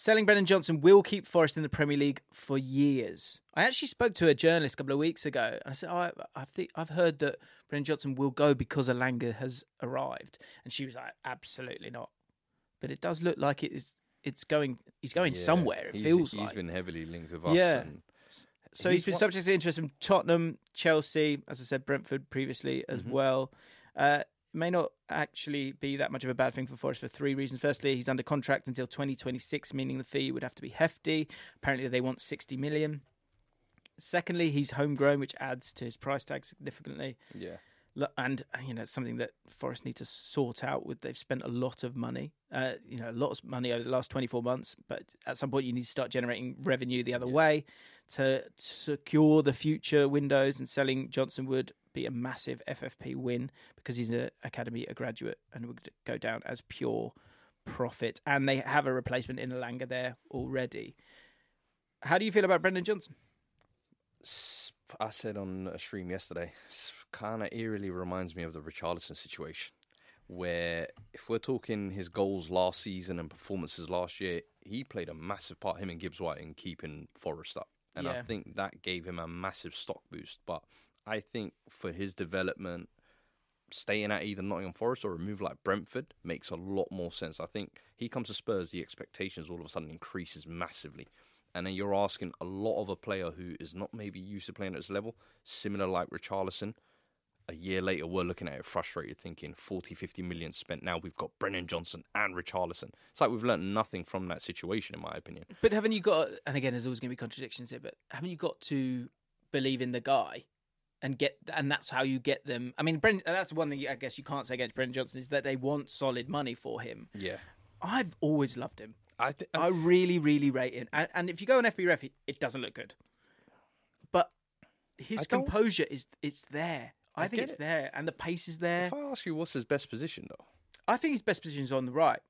Selling Brendan Johnson will keep Forest in the Premier League for years. I actually spoke to a journalist a couple of weeks ago, and I said, oh, I, I think I've heard that Brendan Johnson will go because Elanga has arrived, and she was like, absolutely not. But it does look like it is. It's going. He's going Yeah. somewhere. It He's- feels he's like. been heavily linked with us. Yeah. and So he's he's been one- subject to interest from Tottenham, Chelsea, as I said, Brentford previously as well. Uh, may not actually be that much of a bad thing for Forest for three reasons. Firstly, he's under contract until 2026, meaning the fee would have to be hefty. Apparently, they want 60 million. Secondly, he's homegrown, which adds to his price tag significantly. yeah. And uh, you know it's something that Forest need to sort out with they've spent a lot of money uh, you know a lot of money over the last 24 months but at some point you need to start generating revenue the other way to secure the future windows and selling Johnson would be a massive FFP win because he's an academy a graduate and would go down as pure profit and they have a replacement in Elanga there already how do you feel about Brendan Johnson I said on a stream yesterday, kind of eerily reminds me of the Richarlison situation, where if we're talking his goals last season and performances last year, he played a massive part, him and Gibbs White, in keeping Forest up. And I think that gave him a massive stock boost. But I think for his development, staying at either Nottingham Forest or a move like Brentford makes a lot more sense. I think he comes to Spurs, the expectations all of a sudden increases massively. And then you're asking a lot of a player who is not maybe used to playing at this level, similar like Richarlison. A year later, we're looking at it frustrated, thinking 40, 50 million spent. Now we've got Brennan Johnson and Richarlison. It's like we've learned nothing from that situation, in my opinion. But haven't you got? And again, there's always going to be contradictions here. But haven't you got to believe in the guy and get? And that's how you get them. I mean, Brendan. That's one thing I guess you can't say against Brendan Johnson is that they want solid money for him. Yeah. I've always loved him. I, th- I really, really rate him. And, and if you go on FBref, it, it doesn't look good. But his composure is it's there. I, I think it's it. there, and the pace is there. If I ask you what's his best position, though, I think his best position is on the right.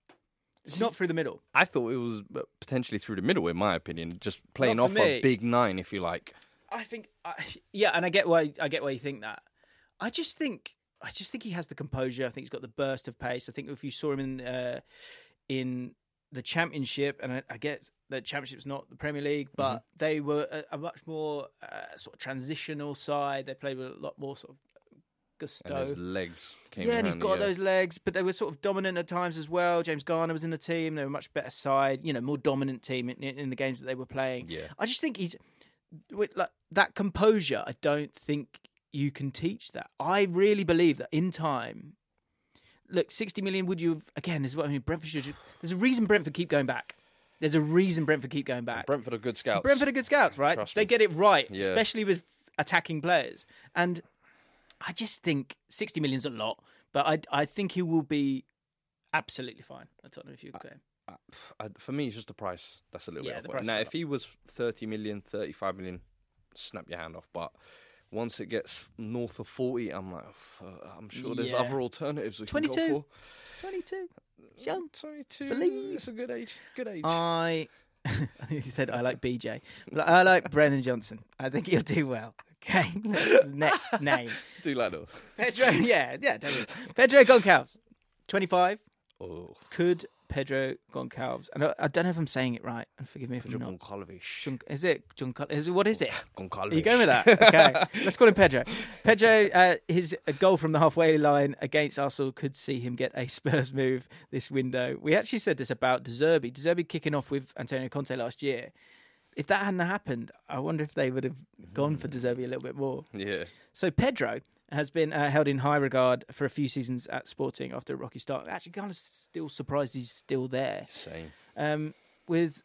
It's not through the middle. I thought it was uh, potentially through the middle, in my opinion, just playing off me. a big nine, if you like. I think, I, yeah, and I get why I get why you think that. I just think, I just think he has the composure. I think he's got the burst of pace. I think if you saw him in uh, in the championship, and I, I get the championship's not the Premier League, but Mm-hmm. they were a, a much more uh, sort of transitional side. They played with a lot more sort of gusto. And his legs came Yeah, and he's got those legs, but they were sort of dominant at times as well. James Garner was in the team; they were a much better side, you know, more dominant team in, in the games that they were playing. Yeah. I just think he's with like that composure. I don't think you can teach that. I really believe that in time. Look, sixty million. Would you have, again? This is what I mean. Brentford should. There's a reason Brentford keep going back. There's a reason Brentford keep going back. Brentford are good scouts. Brentford are good scouts, right? Trust they me. get it right, Yeah. especially with attacking players. And I just think 60 million's a lot, but I I think he will be absolutely fine I don't know if you agree. Uh, for me, it's just the price. That's a little Yeah, bit. price Now, if he was 30 million, 35 million, snap your hand off. But once it gets north of 40, I'm like, uh, I'm sure there's Yeah. other alternatives we can 22. go 22. for. Young. 22. Believe. It's a good age. Good age. I he said I like BJ, but I like Brendan Johnson. I think he'll do well. Okay, Next- name Do like those. Pedro. Yeah, yeah, don't. Pedro Goncalves, 25. Oh, Could Pedro Goncalves? And I, I don't know if I'm saying it right. and Forgive me if I'm not. Goncalves. Is it John? Is it what is it? Goncalves. Are you going with that? Okay, let's call him Pedro. Pedro, uh, his goal from the halfway line against Arsenal could see him get a Spurs move this window. We actually said this about De Zerbi. De Zerbi kicking off with Antonio Conte last year. If that hadn't happened, I wonder if they would have gone for De Zerbi a little bit more. Yeah. So Pedro has been uh, held in high regard for a few seasons at Sporting after a rocky start. Actually, kind of still surprised he's still there. Same. Um, with,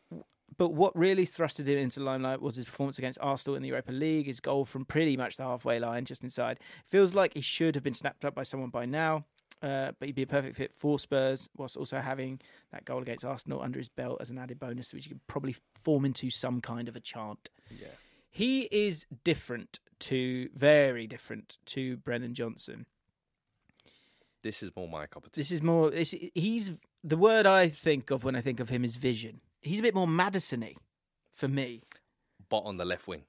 but what really thrusted him into the limelight was his performance against Arsenal in the Europa League. His goal from pretty much the halfway line, just inside. Feels like he should have been snapped up by someone by now. Uh, but he'd be a perfect fit for Spurs, whilst also having that goal against Arsenal under his belt as an added bonus, which you could probably form into some kind of a chant. Yeah. He is different to, very different to Brennan Johnson. This is more my cup of tea. This is more. This, he's the word I think of when I think of him is vision. He's a bit more Maddison-y for me. But on the left wing.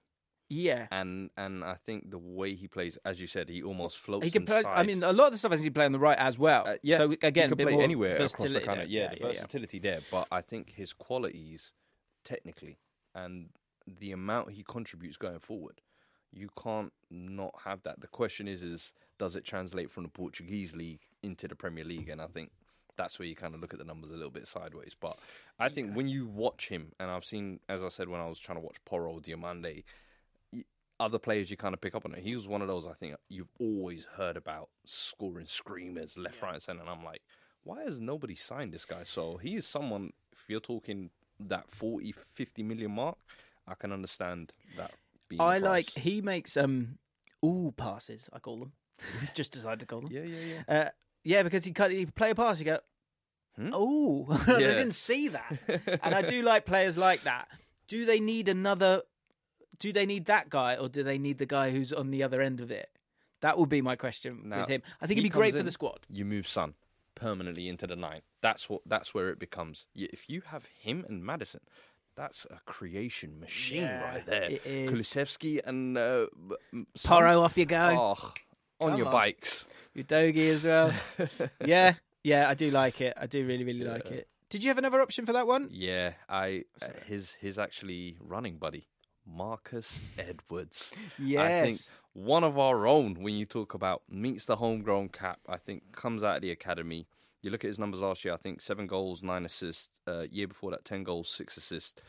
Yeah, And and I think the way he plays, as you said, he almost floats he can play. inside. I mean, a lot of the stuff I think he play on the right as well. Uh, yeah, So again, he can play anywhere across the kind of there. yeah, the versatility there. But I think his qualities, technically, and the amount he contributes going forward, you can't not have that. The question is, is does it translate from the Portuguese league into the Premier League? And I think that's where you kind of look at the numbers a little bit sideways. But I think when you watch him, and I've seen, as I said when I was trying to watch Porro Diomande, other players you kind of pick up on it. He was one of those I think you've always heard about scoring screamers left, right, and centre. And I'm like, why has nobody signed this guy? So he is someone, if you're talking that 40, 50 million mark, I can understand that I like. He makes um, ooh passes. I call them. Just decided to call them. Yeah, yeah, yeah. Uh, yeah, because he cut. He play a pass. You go, Hmm? oh, I Yeah. didn't see that. and I do like players like that. Do they need another? Do they need that guy, or do they need the guy who's on the other end of it? That would be my question with him. I think he he'd be great comes for the squad. You move Son permanently into the nine. That's what. That's where it becomes. If you have him and Maddison, that's a creation machine Yeah, right there. it is. Kulusevski and uh, b- m- Son. Porro off you go. Oh, on Come your on. bikes. Udogie as well. yeah, yeah, I do like it. I do really, really like it. Did you have another option for that one? Yeah, I uh, his his actually running buddy, Marcus Edwards. I think one of our own when you talk about meets the homegrown cap, I think comes out of the academy. You look at his numbers last year, I think seven goals, nine assists. Uh, year before that, 10 goals, six assists.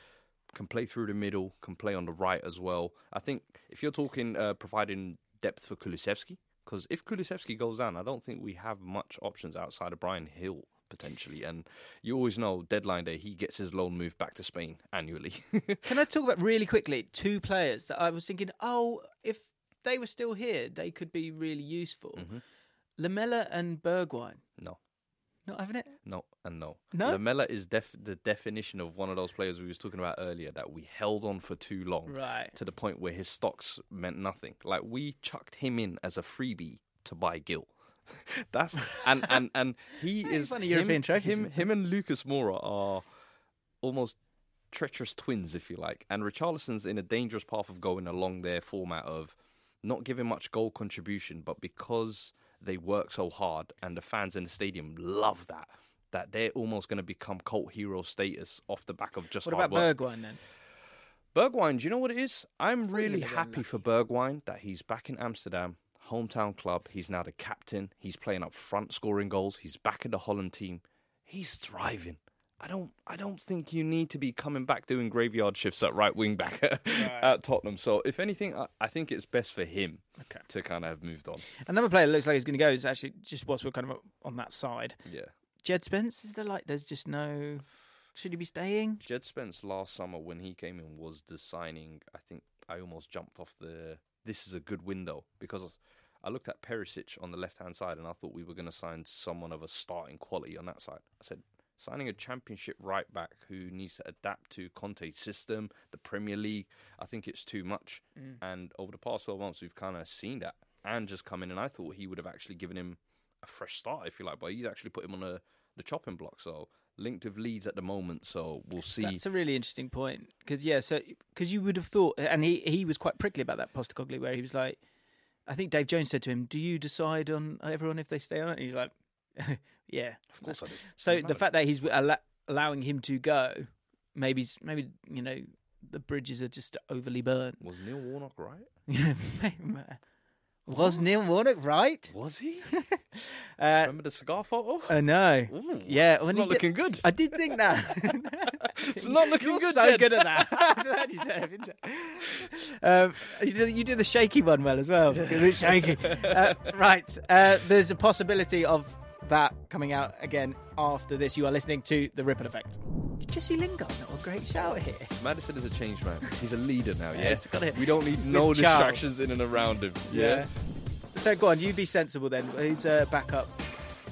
Can play through the middle, can play on the right as well. I think if you're talking uh, providing depth for Kulusevski, because if Kulusevski goes down, I don't think we have much options outside of Bryan Gil potentially. And you always know deadline day, he gets his loan moved back to Spain annually. Can I talk about really quickly two players that I was thinking, oh, if they were still here, they could be really useful. Mm-hmm. Lamela and Bergwijn. no. Not having it? No and no. No? Lamela is def- the definition of one of those players we was talking about earlier that we held on for too long, Right. To the point where his stocks meant nothing. Like we chucked him in as a freebie to buy Gil. That's and and and he is funny him, European trophies. him him and Lucas Moura are almost treacherous twins, if you like. And Richarlison's in a dangerous path of going along their format of not giving much goal contribution, but because they work so hard and the fans in the stadium love that, that they're almost going to become cult hero status off the back of just What hard about work. Bergwijn then? Bergwijn, do you know what it is? I'm really happy for Bergwijn that he's back in Amsterdam, hometown club. He's now the captain. He's playing up front, scoring goals. He's back in the Holland team. He's thriving. I don't. I don't think you need to be coming back doing graveyard shifts at right wing back at Tottenham. So, if anything, I, I think it's best for him Okay. to kind of have moved on. Another player that looks like he's going to go is actually just whilst we're kind of on that side. Yeah. Jed Spence, is there like, there's just no. Should he be staying? Jed Spence last summer when he came in was the signing. I think I almost jumped off the. This is a good window because I looked at Perisic on the left hand side and I thought we were going to sign someone of a starting quality on that side. I said signing a championship right back who needs to adapt to Conte's system, the Premier League. I think it's too much. Mm. And over the past twelve months, we've kind of seen that. And just come in, and I thought he would have actually given him a fresh start, if you like. But he's actually put him on a, the chopping block. So linked with Leeds at the moment. So we'll see. That's a really interesting point because yeah, so because you would have thought, and he he was quite prickly about that Postecoglou, where he was like, I think Dave Jones said to him, "Do you decide on everyone if they stay on?" And he's like, "Yeah, Of course I do. So the fact that he's allo- allowing him to go, maybe maybe you know the bridges are just overly burnt. Was Neil Warnock right? Was Neil Warnock right? Was he? Uh, Remember the cigar photo? I know. Ooh, yeah, it's when he not did- looking good. I did think that. It's not looking You're good, So Jed. good at that. I'm glad you said it. Um, you, do, you do the shaky one well as well. It's shaky. Uh, right. Uh, there's a possibility of that coming out again after this. You are listening to the Ripple Effect. Jesse Lingard, not a great shout here. Maddison is a change man. He's a leader now, yeah? it's got it. We don't need no Charles. distractions in and around him. Yeah. So go on, you be sensible then. Who's uh, backup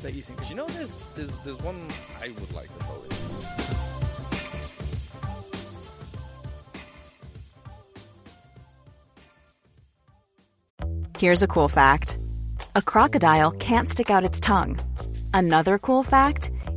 that you think? Do you know there's, there's there's one I would like to throw in. Here's a cool fact a crocodile can't stick out its tongue. Another cool fact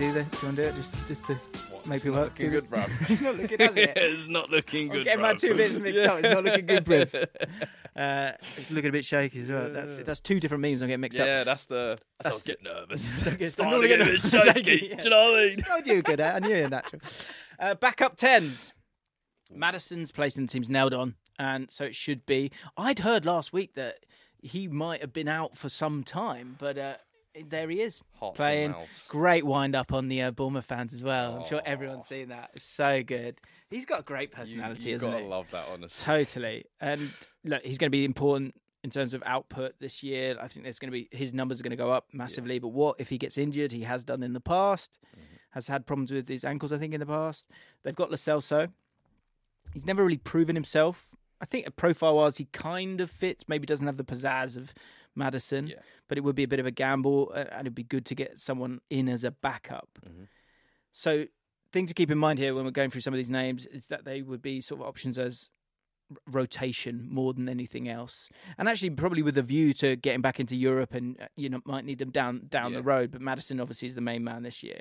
do? Do you want to do it just, just to make It's it work? looking good, bro. it's not looking, has it? it's not looking I'm good. getting my two bits mixed up. It's not looking good, Briv. Uh, it's looking a bit shaky as well. That's that's two different memes I'm getting mixed Yeah, up. Yeah, that's the. I That's don't get nervous. Don't get- Starting to get a bit nervous. shaky. Yeah. Do you know what I mean? I knew you could. I knew you're natural. Uh, backup tens. Maddison's place in the team's nailed on, and so it should be. I'd heard last week that he might have been out for some time, but uh, there he is Hearts playing. Great wind up on the uh, Bournemouth fans as well. I'm sure Oh. everyone's seen that. It's so good. He's got a great personality, you isn't gotta he? love that, honestly. Totally. And look, he's going to be important in terms of output this year. I think there's going to be his numbers are going to go up massively. But what if he gets injured? He has done in the past. Has had problems with his ankles, I think, in the past. They've got Lo Celso. He's never really proven himself. I think a profile wise, he kind of fits. Maybe doesn't have the pizzazz of Maddison, Yeah. but it would be a bit of a gamble, and it'd be good to get someone in as a backup. So, thing to keep in mind here when we're going through some of these names is that they would be sort of options as rotation more than anything else, and actually probably with a view to getting back into Europe, and uh, you know might need them down down the road. But Maddison obviously is the main man this year.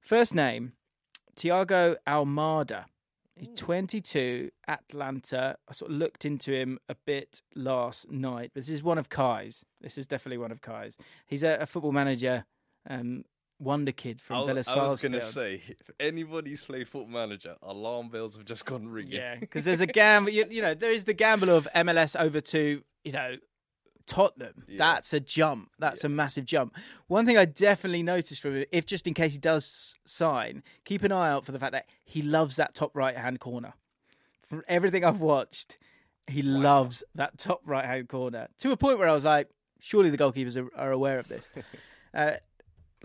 First name, Thiago Almada. He's 22, Atlanta. I sort of looked into him a bit last night. This is one of Cai's. This is definitely one of Cai's. He's a, a football manager, um, wonder kid from I Villa was, I was gonna say, if anybody's played Football Manager, alarm bells have just gone ringing. Yeah, because there's a gamble. You, you know, there is the gamble of MLS over to you know Tottenham. Yeah. That's a jump. That's a massive jump. One thing I definitely noticed from him, if just in case he does sign, keep an eye out for the fact that he loves that top right hand corner. From everything I've watched, he loves that top right hand corner to a point where I was like, surely the goalkeepers are, are aware of this. uh,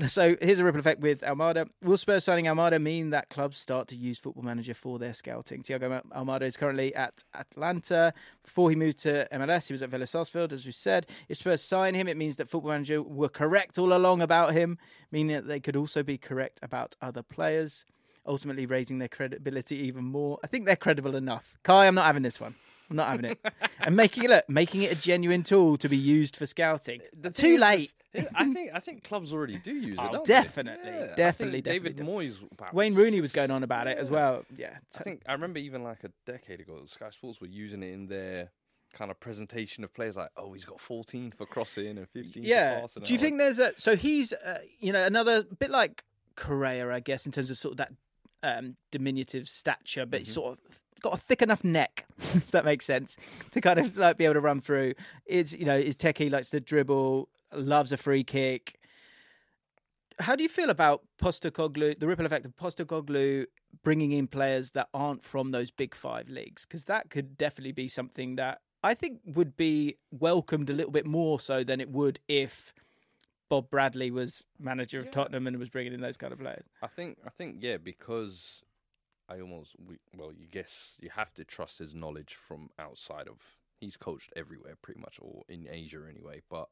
so here's a ripple effect with Almada. Will Spurs signing Almada mean that clubs start to use Football Manager for their scouting? Thiago Almada is currently at Atlanta. Before he moved to MLS, he was at Vélez Sarsfield, as we said. If Spurs sign him, it means that Football Manager were correct all along about him, meaning that they could also be correct about other players, ultimately raising their credibility even more. I think they're credible enough. Cai, I'm not having this one. I'm not having it. and making it look, making it a genuine tool to be used for scouting. The Too late. is- I think I think clubs already do use it. Oh, definitely, Yeah, definitely, David definitely. Moyes. Wayne Rooney was going on about it as well. Yeah, I think I remember even like a decade ago, Sky Sports were using it in their kind of presentation of players like, oh, he's got 14 for crossing and 15 yeah. for passing. Do you think there's a so he's uh, you know another bit like Correa, I guess, in terms of sort of that um, diminutive stature, but Mm-hmm. sort of got a thick enough neck, if that makes sense, to kind of like be able to run through. Is you know is techie likes to dribble, loves a free kick. How do you feel about Postecoglou, the ripple effect of Postecoglou bringing in players that aren't from those big five leagues? Because that could definitely be something that I think would be welcomed a little bit more so than it would if Bob Bradley was manager of Yeah. Tottenham and was bringing in those kind of players. I think I think yeah, because I almost we, well, you guess you have to trust his knowledge from outside of. He's coached everywhere, pretty much, or in Asia anyway. But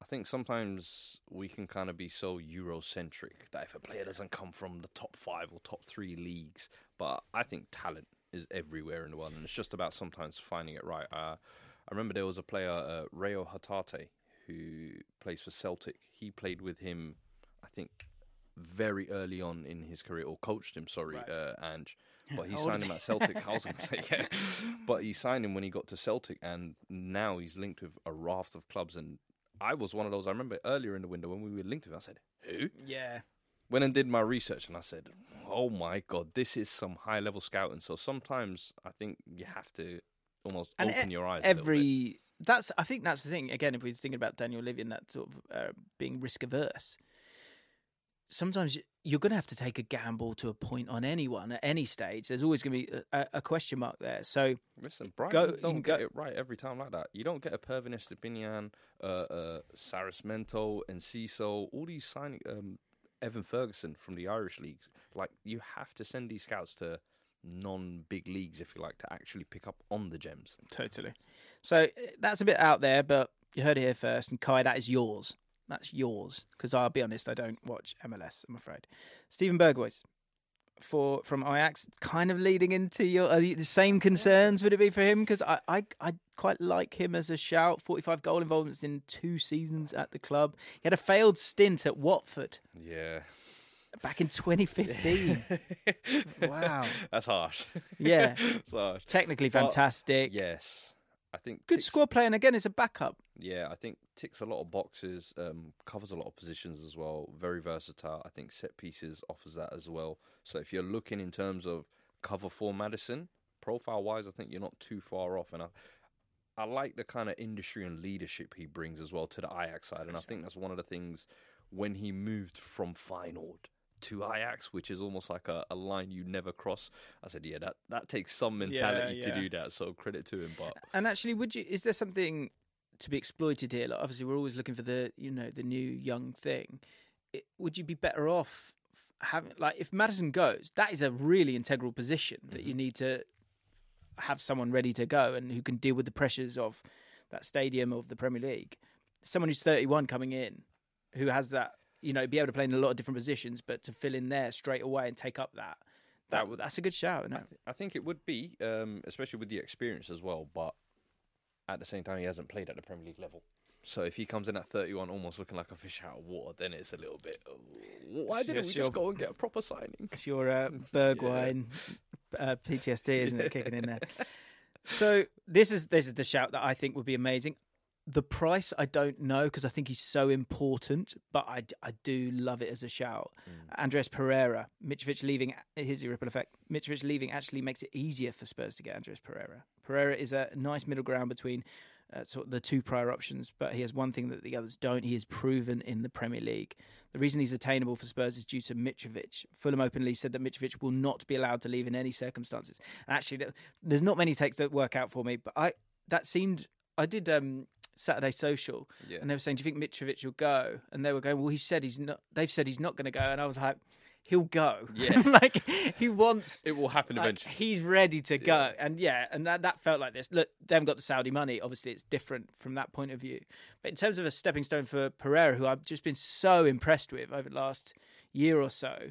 I think sometimes we can kind of be so Eurocentric that if a player doesn't come from the top five or top three leagues, but I think talent is everywhere in the world, and it's just about sometimes finding it right. Uh, I remember there was a player, uh, Reo Hatate, who plays for Celtic. He played with him, I think, very early on in his career, or coached him. Sorry, Right. uh, Ange. But he signed him at Celtic. I was going to say, yeah. But he signed him when he got to Celtic, and now he's linked with a raft of clubs. And I was one of those. I remember earlier in the window when we were linked with. him, I said, "Who?" Yeah. Went and did my research, and I said, "Oh my god, this is some high level scouting." So sometimes I think you have to almost And open e- your eyes. a little bit. Every that's I think that's the thing. Again, if we're thinking about Daniel Levy and that sort of uh, being risk averse, sometimes you're going to have to take a gamble to a point on anyone at any stage. There's always going to be a, a question mark there. So Listen, Brian Go- you don't get go- it right every time like that. You don't get a Pervis Estupiñán, uh, uh, Sarmiento, and Ciso, all these signing, um, Evan Ferguson from the Irish leagues. Like, you have to send these scouts to non-big leagues, if you like, to actually pick up on the gems. Totally. So uh, that's a bit out there, but you heard it here first. And Cai, that is yours. That's yours. Because I'll be honest, I don't watch MLS. I'm afraid. Steven Berghuis for from Ajax, kind of leading into your are the the same concerns. Would it be for him? Because I, I I quite like him as a shout. 45 goal involvements in two seasons at the club. He had a failed stint at Watford Yeah. back in 2015. Wow. That's harsh. Yeah. That's harsh. Technically But, fantastic. Yes. I think Good ticks- squad play, and again, it's a backup. Yeah, I think ticks a lot of boxes, um, covers a lot of positions as well. Very versatile. I think set pieces offers that as well. So if you're looking in terms of cover for Maddison, profile wise, I think you're not too far off. And I, I like the kind of industry and leadership he brings as well to the Ajax side, and I think that's one of the things when he moved from Feyenoord to Ajax, which is almost like a, a line you never cross. I said, yeah, that that takes some mentality Yeah, to do that. So credit to him, but And actually, would you? Is there something to be exploited here? Like, obviously, we're always looking for the you know the new young thing. It, would you be better off having like if Maddison goes? That is a really integral position that you mm-hmm. need to have someone ready to go and who can deal with the pressures of that stadium of the Premier League. Someone who's 31 coming in, who has that you know be able to play in a lot of different positions, but to fill in there straight away and take up that. That, that's a good shout. I, th- I think it would be, um, especially with the experience as well. But at the same time, he hasn't played at the Premier League level. So if he comes in at 31, almost looking like a fish out of water, then it's a little bit. oh, why It's didn't we just just go and get a proper signing? It's your uh, Bergwijn uh, PTSD, isn't it, kicking in there? So this is this is the shout that I think would be amazing. The price I don't know because I think he's so important, but I, I do love it as a shout. Andreas Pereira, Mitrovic leaving. Here's the ripple effect. Mitrovic leaving actually makes it easier for Spurs to get Andreas Pereira. Pereira is a nice middle ground between uh, sort of the two prior options, but he has one thing that the others don't. He is proven in the Premier League. The reason he's attainable for Spurs is due to Mitrovic. Fulham openly said that Mitrovic will not be allowed to leave in any circumstances. And actually, there's not many takes that work out for me, but I that seemed. I did um, Saturday Social, Yeah. and they were saying, "Do you think Mitrovic will go?" And they were going, "Well, he said he's not." They've said he's not going to go, and I was like, "He'll go." Yeah. like he wants. It will happen Like, eventually. he's ready to go, Yeah. and yeah, and that that felt like this. Look, they haven't got the Saudi money. Obviously, it's different from that point of view. But in terms of a stepping stone for Pereira, who I've just been so impressed with over the last year or so,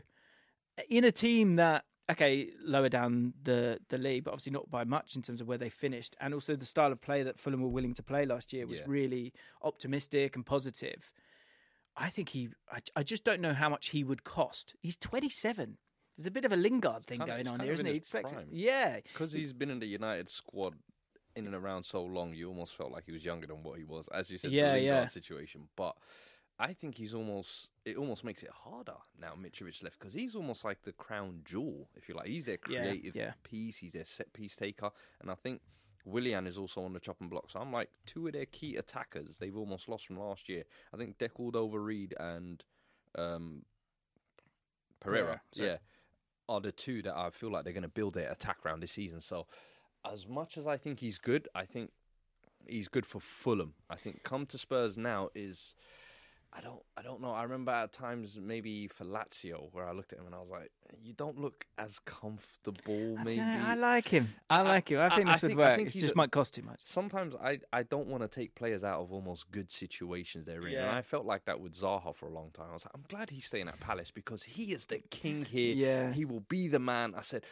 in a team that okay lower down the the league, but obviously not by much in terms of where they finished, and also the style of play that Fulham were willing to play last year was Yeah. really optimistic and positive. I think he. I, I just don't know how much he would cost. He's twenty seven. There's a bit of a Lingard thing going on here, isn't he? Expect- yeah, Because he's been in the United squad in and around so long, you almost felt like he was younger than what he was, as you said, Yeah, the Lingard yeah. situation. But I think he's almost, it almost makes it harder now Mitrovic left, because he's almost like the crown jewel, if you like. He's their creative yeah. piece, he's their set piece taker. And I think Willian is also on the chopping block. So I'm like, two of their key attackers, they've almost lost from last year. I think De Cordova-Reid and um, Pereira, sorry. yeah, are the two that I feel like they're going to build their attack around this season. So, as much as I think he's good, I think he's good for Fulham. I think come to Spurs now is. I don't, I don't know. I remember at times maybe for Lazio where I looked at him and I was like, "You don't look as comfortable." I, Maybe don't I like him. I I- like him. I I- think I this would think- work. It just a- might cost too much. sometimes I, I don't want to take players out of almost good situations they're in. And Yeah. I felt like that with Zaha for a long time. I was like, I'm glad he's staying at Palace because he is the king here. Yeah. He will be the man. I said,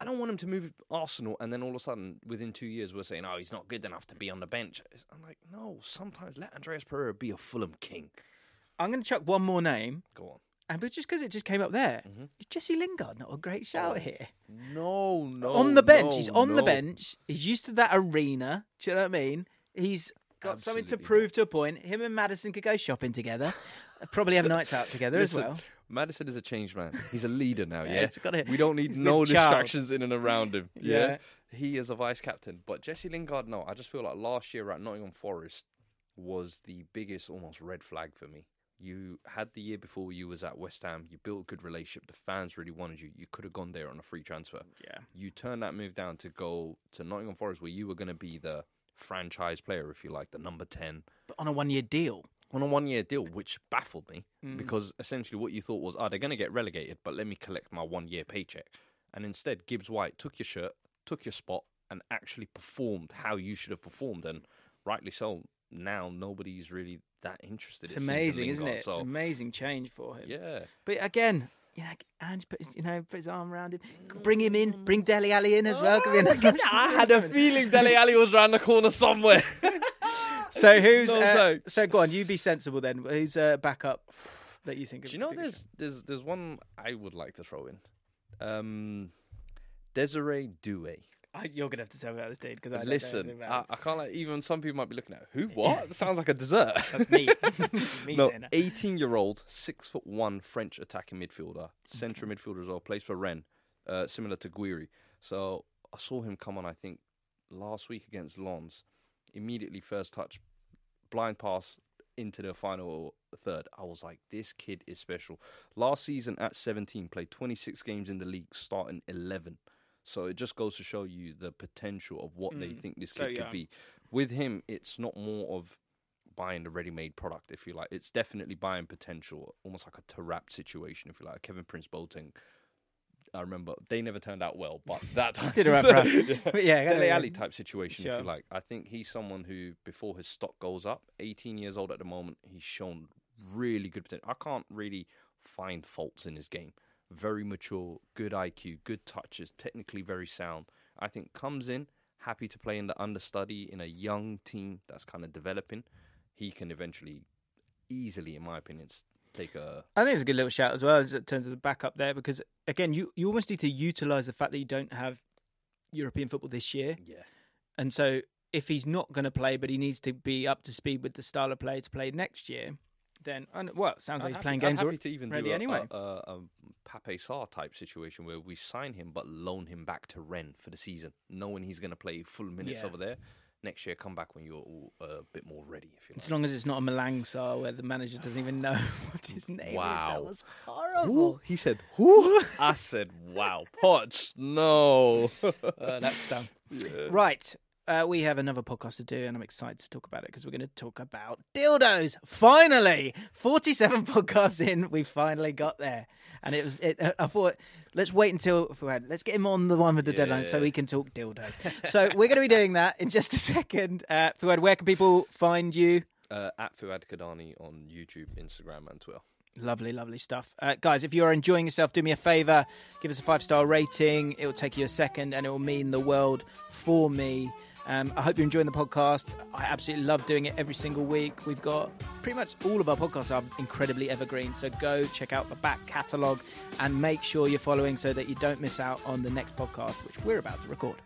I don't want him to move Arsenal and then all of a sudden within two years we're saying, oh, he's not good enough to be on the bench. I'm like, no, sometimes let Andreas Pereira be a Fulham king. I'm going to chuck one more name, Go on. and but just because it just came up there, Mm-hmm. Jesse Lingard, not a great shout Oh, here. No, no. on the bench, no, he's on the no. bench. He's used to that arena. Do you know what I mean? He's got something to Absolutely prove to a point. Him and Maddison could go shopping together. Probably have nights out together as Listen, well. Maddison is a changed man. He's a leader now. Yeah, Yeah, it's gotta- we don't need he's no with distractions in and around him. Yeah? Yeah. he is a vice captain. But Jesse Lingard, no, I just feel like last year at Nottingham Forest was the biggest almost red flag for me. You had the year before you was at West Ham. You built a good relationship. The fans really wanted you. You could have gone there on a free transfer. Yeah. You turned that move down to go to Nottingham Forest, where you were going to be the franchise player, if you like, the number ten But on a one year deal. on a one year deal, which baffled me hmm. because essentially what you thought was, oh, they're going to get relegated, but let me collect my one year paycheck. And instead, Gibbs White took your shirt, took your spot, and actually performed how you should have performed. And rightly so. Now nobody's really that interested. It's it amazing, isn't it? It's So, amazing change for him. yeah. But again, you know, Ange put his, you know, put his arm around him. Bring him in. Bring Dele Alli in as well. Be I had a feeling Dele Alli was around the corner somewhere. So who's No uh, so go on? You be sensible then. Who's uh, backup that you think? Do you know there's there's there's one I would like to throw in. Um, Désiré Doué. You're gonna have to tell me about this dude because I don't know Listen, I, I can't like even some people might be looking at who what? That sounds like a dessert. That's me. me no, 18 year old, six foot one French attacking midfielder, central midfielder as well, plays for Rennes, uh, similar to Gouiri. So I saw him come on, I think, last week against Lens. immediately first touch, blind pass into the final third. I was like, this kid is special. Last season at 17, played 26 games in the league, starting 11. So it just goes to show you the potential of what they Mm. think this So kid could be. With him, it's not more of buying the ready-made product, if you like. It's definitely buying potential, almost like a Tarap situation, if you like. Kevin Prince Boateng. I remember they never turned out well, but that time Did for us. But yeah, Dele yeah. Alli type situation, if you like. I think he's someone who, before his stock goes up, 18 years old at the moment, he's shown really good potential. I can't really find faults in his game. Very mature, good IQ, good touches, technically very sound. I think comes in happy to play in the understudy in a young team that's kind of developing. He can eventually, easily, in my opinion, take a I think it's a good little shout as well in terms of the backup there because again, you you almost need to utilize the fact that you don't have European football this year, yeah. and so if he's not going to play, but he needs to be up to speed with the style of play to play next year, then and, well, it sounds like I'm he's playing games I'm happy to even do a, anyway. a, a, a Pape Sarr type situation where we sign him but loan him back to Rennes for the season, knowing he's going to play full minutes Yeah. over there. Next year, come back when you're all, uh, a bit more ready. If you like. As long as it's not a Malang Sarr where the manager doesn't even know what his name is. Wow. That was horrible. He said, "Who?" I said, "Wow, Poch, no." Uh, that's stung. Right. Uh, we have another podcast to do, and I'm excited to talk about it because we're going to talk about dildos. Finally, 47 podcasts in, we finally got there, and it was. It, uh, I thought, let's wait until Fuad, let's get him on the one with the deadline so we can talk dildos. so we're going to be doing that in just a second. Uh, Fuad, where can people find you? uh, at Fuad Cadani on YouTube, Instagram, and Twitter. Lovely, lovely stuff. Uh, guys, if you're enjoying yourself, do me a favor, give us a five star rating. It will take you a second and it will mean the world for me. Um, I hope you're enjoying the podcast. I absolutely love doing it every single week. We've got pretty much all of our podcasts are incredibly evergreen. So go check out the back catalogue and make sure you're following so that you don't miss out on the next podcast, which we're about to record.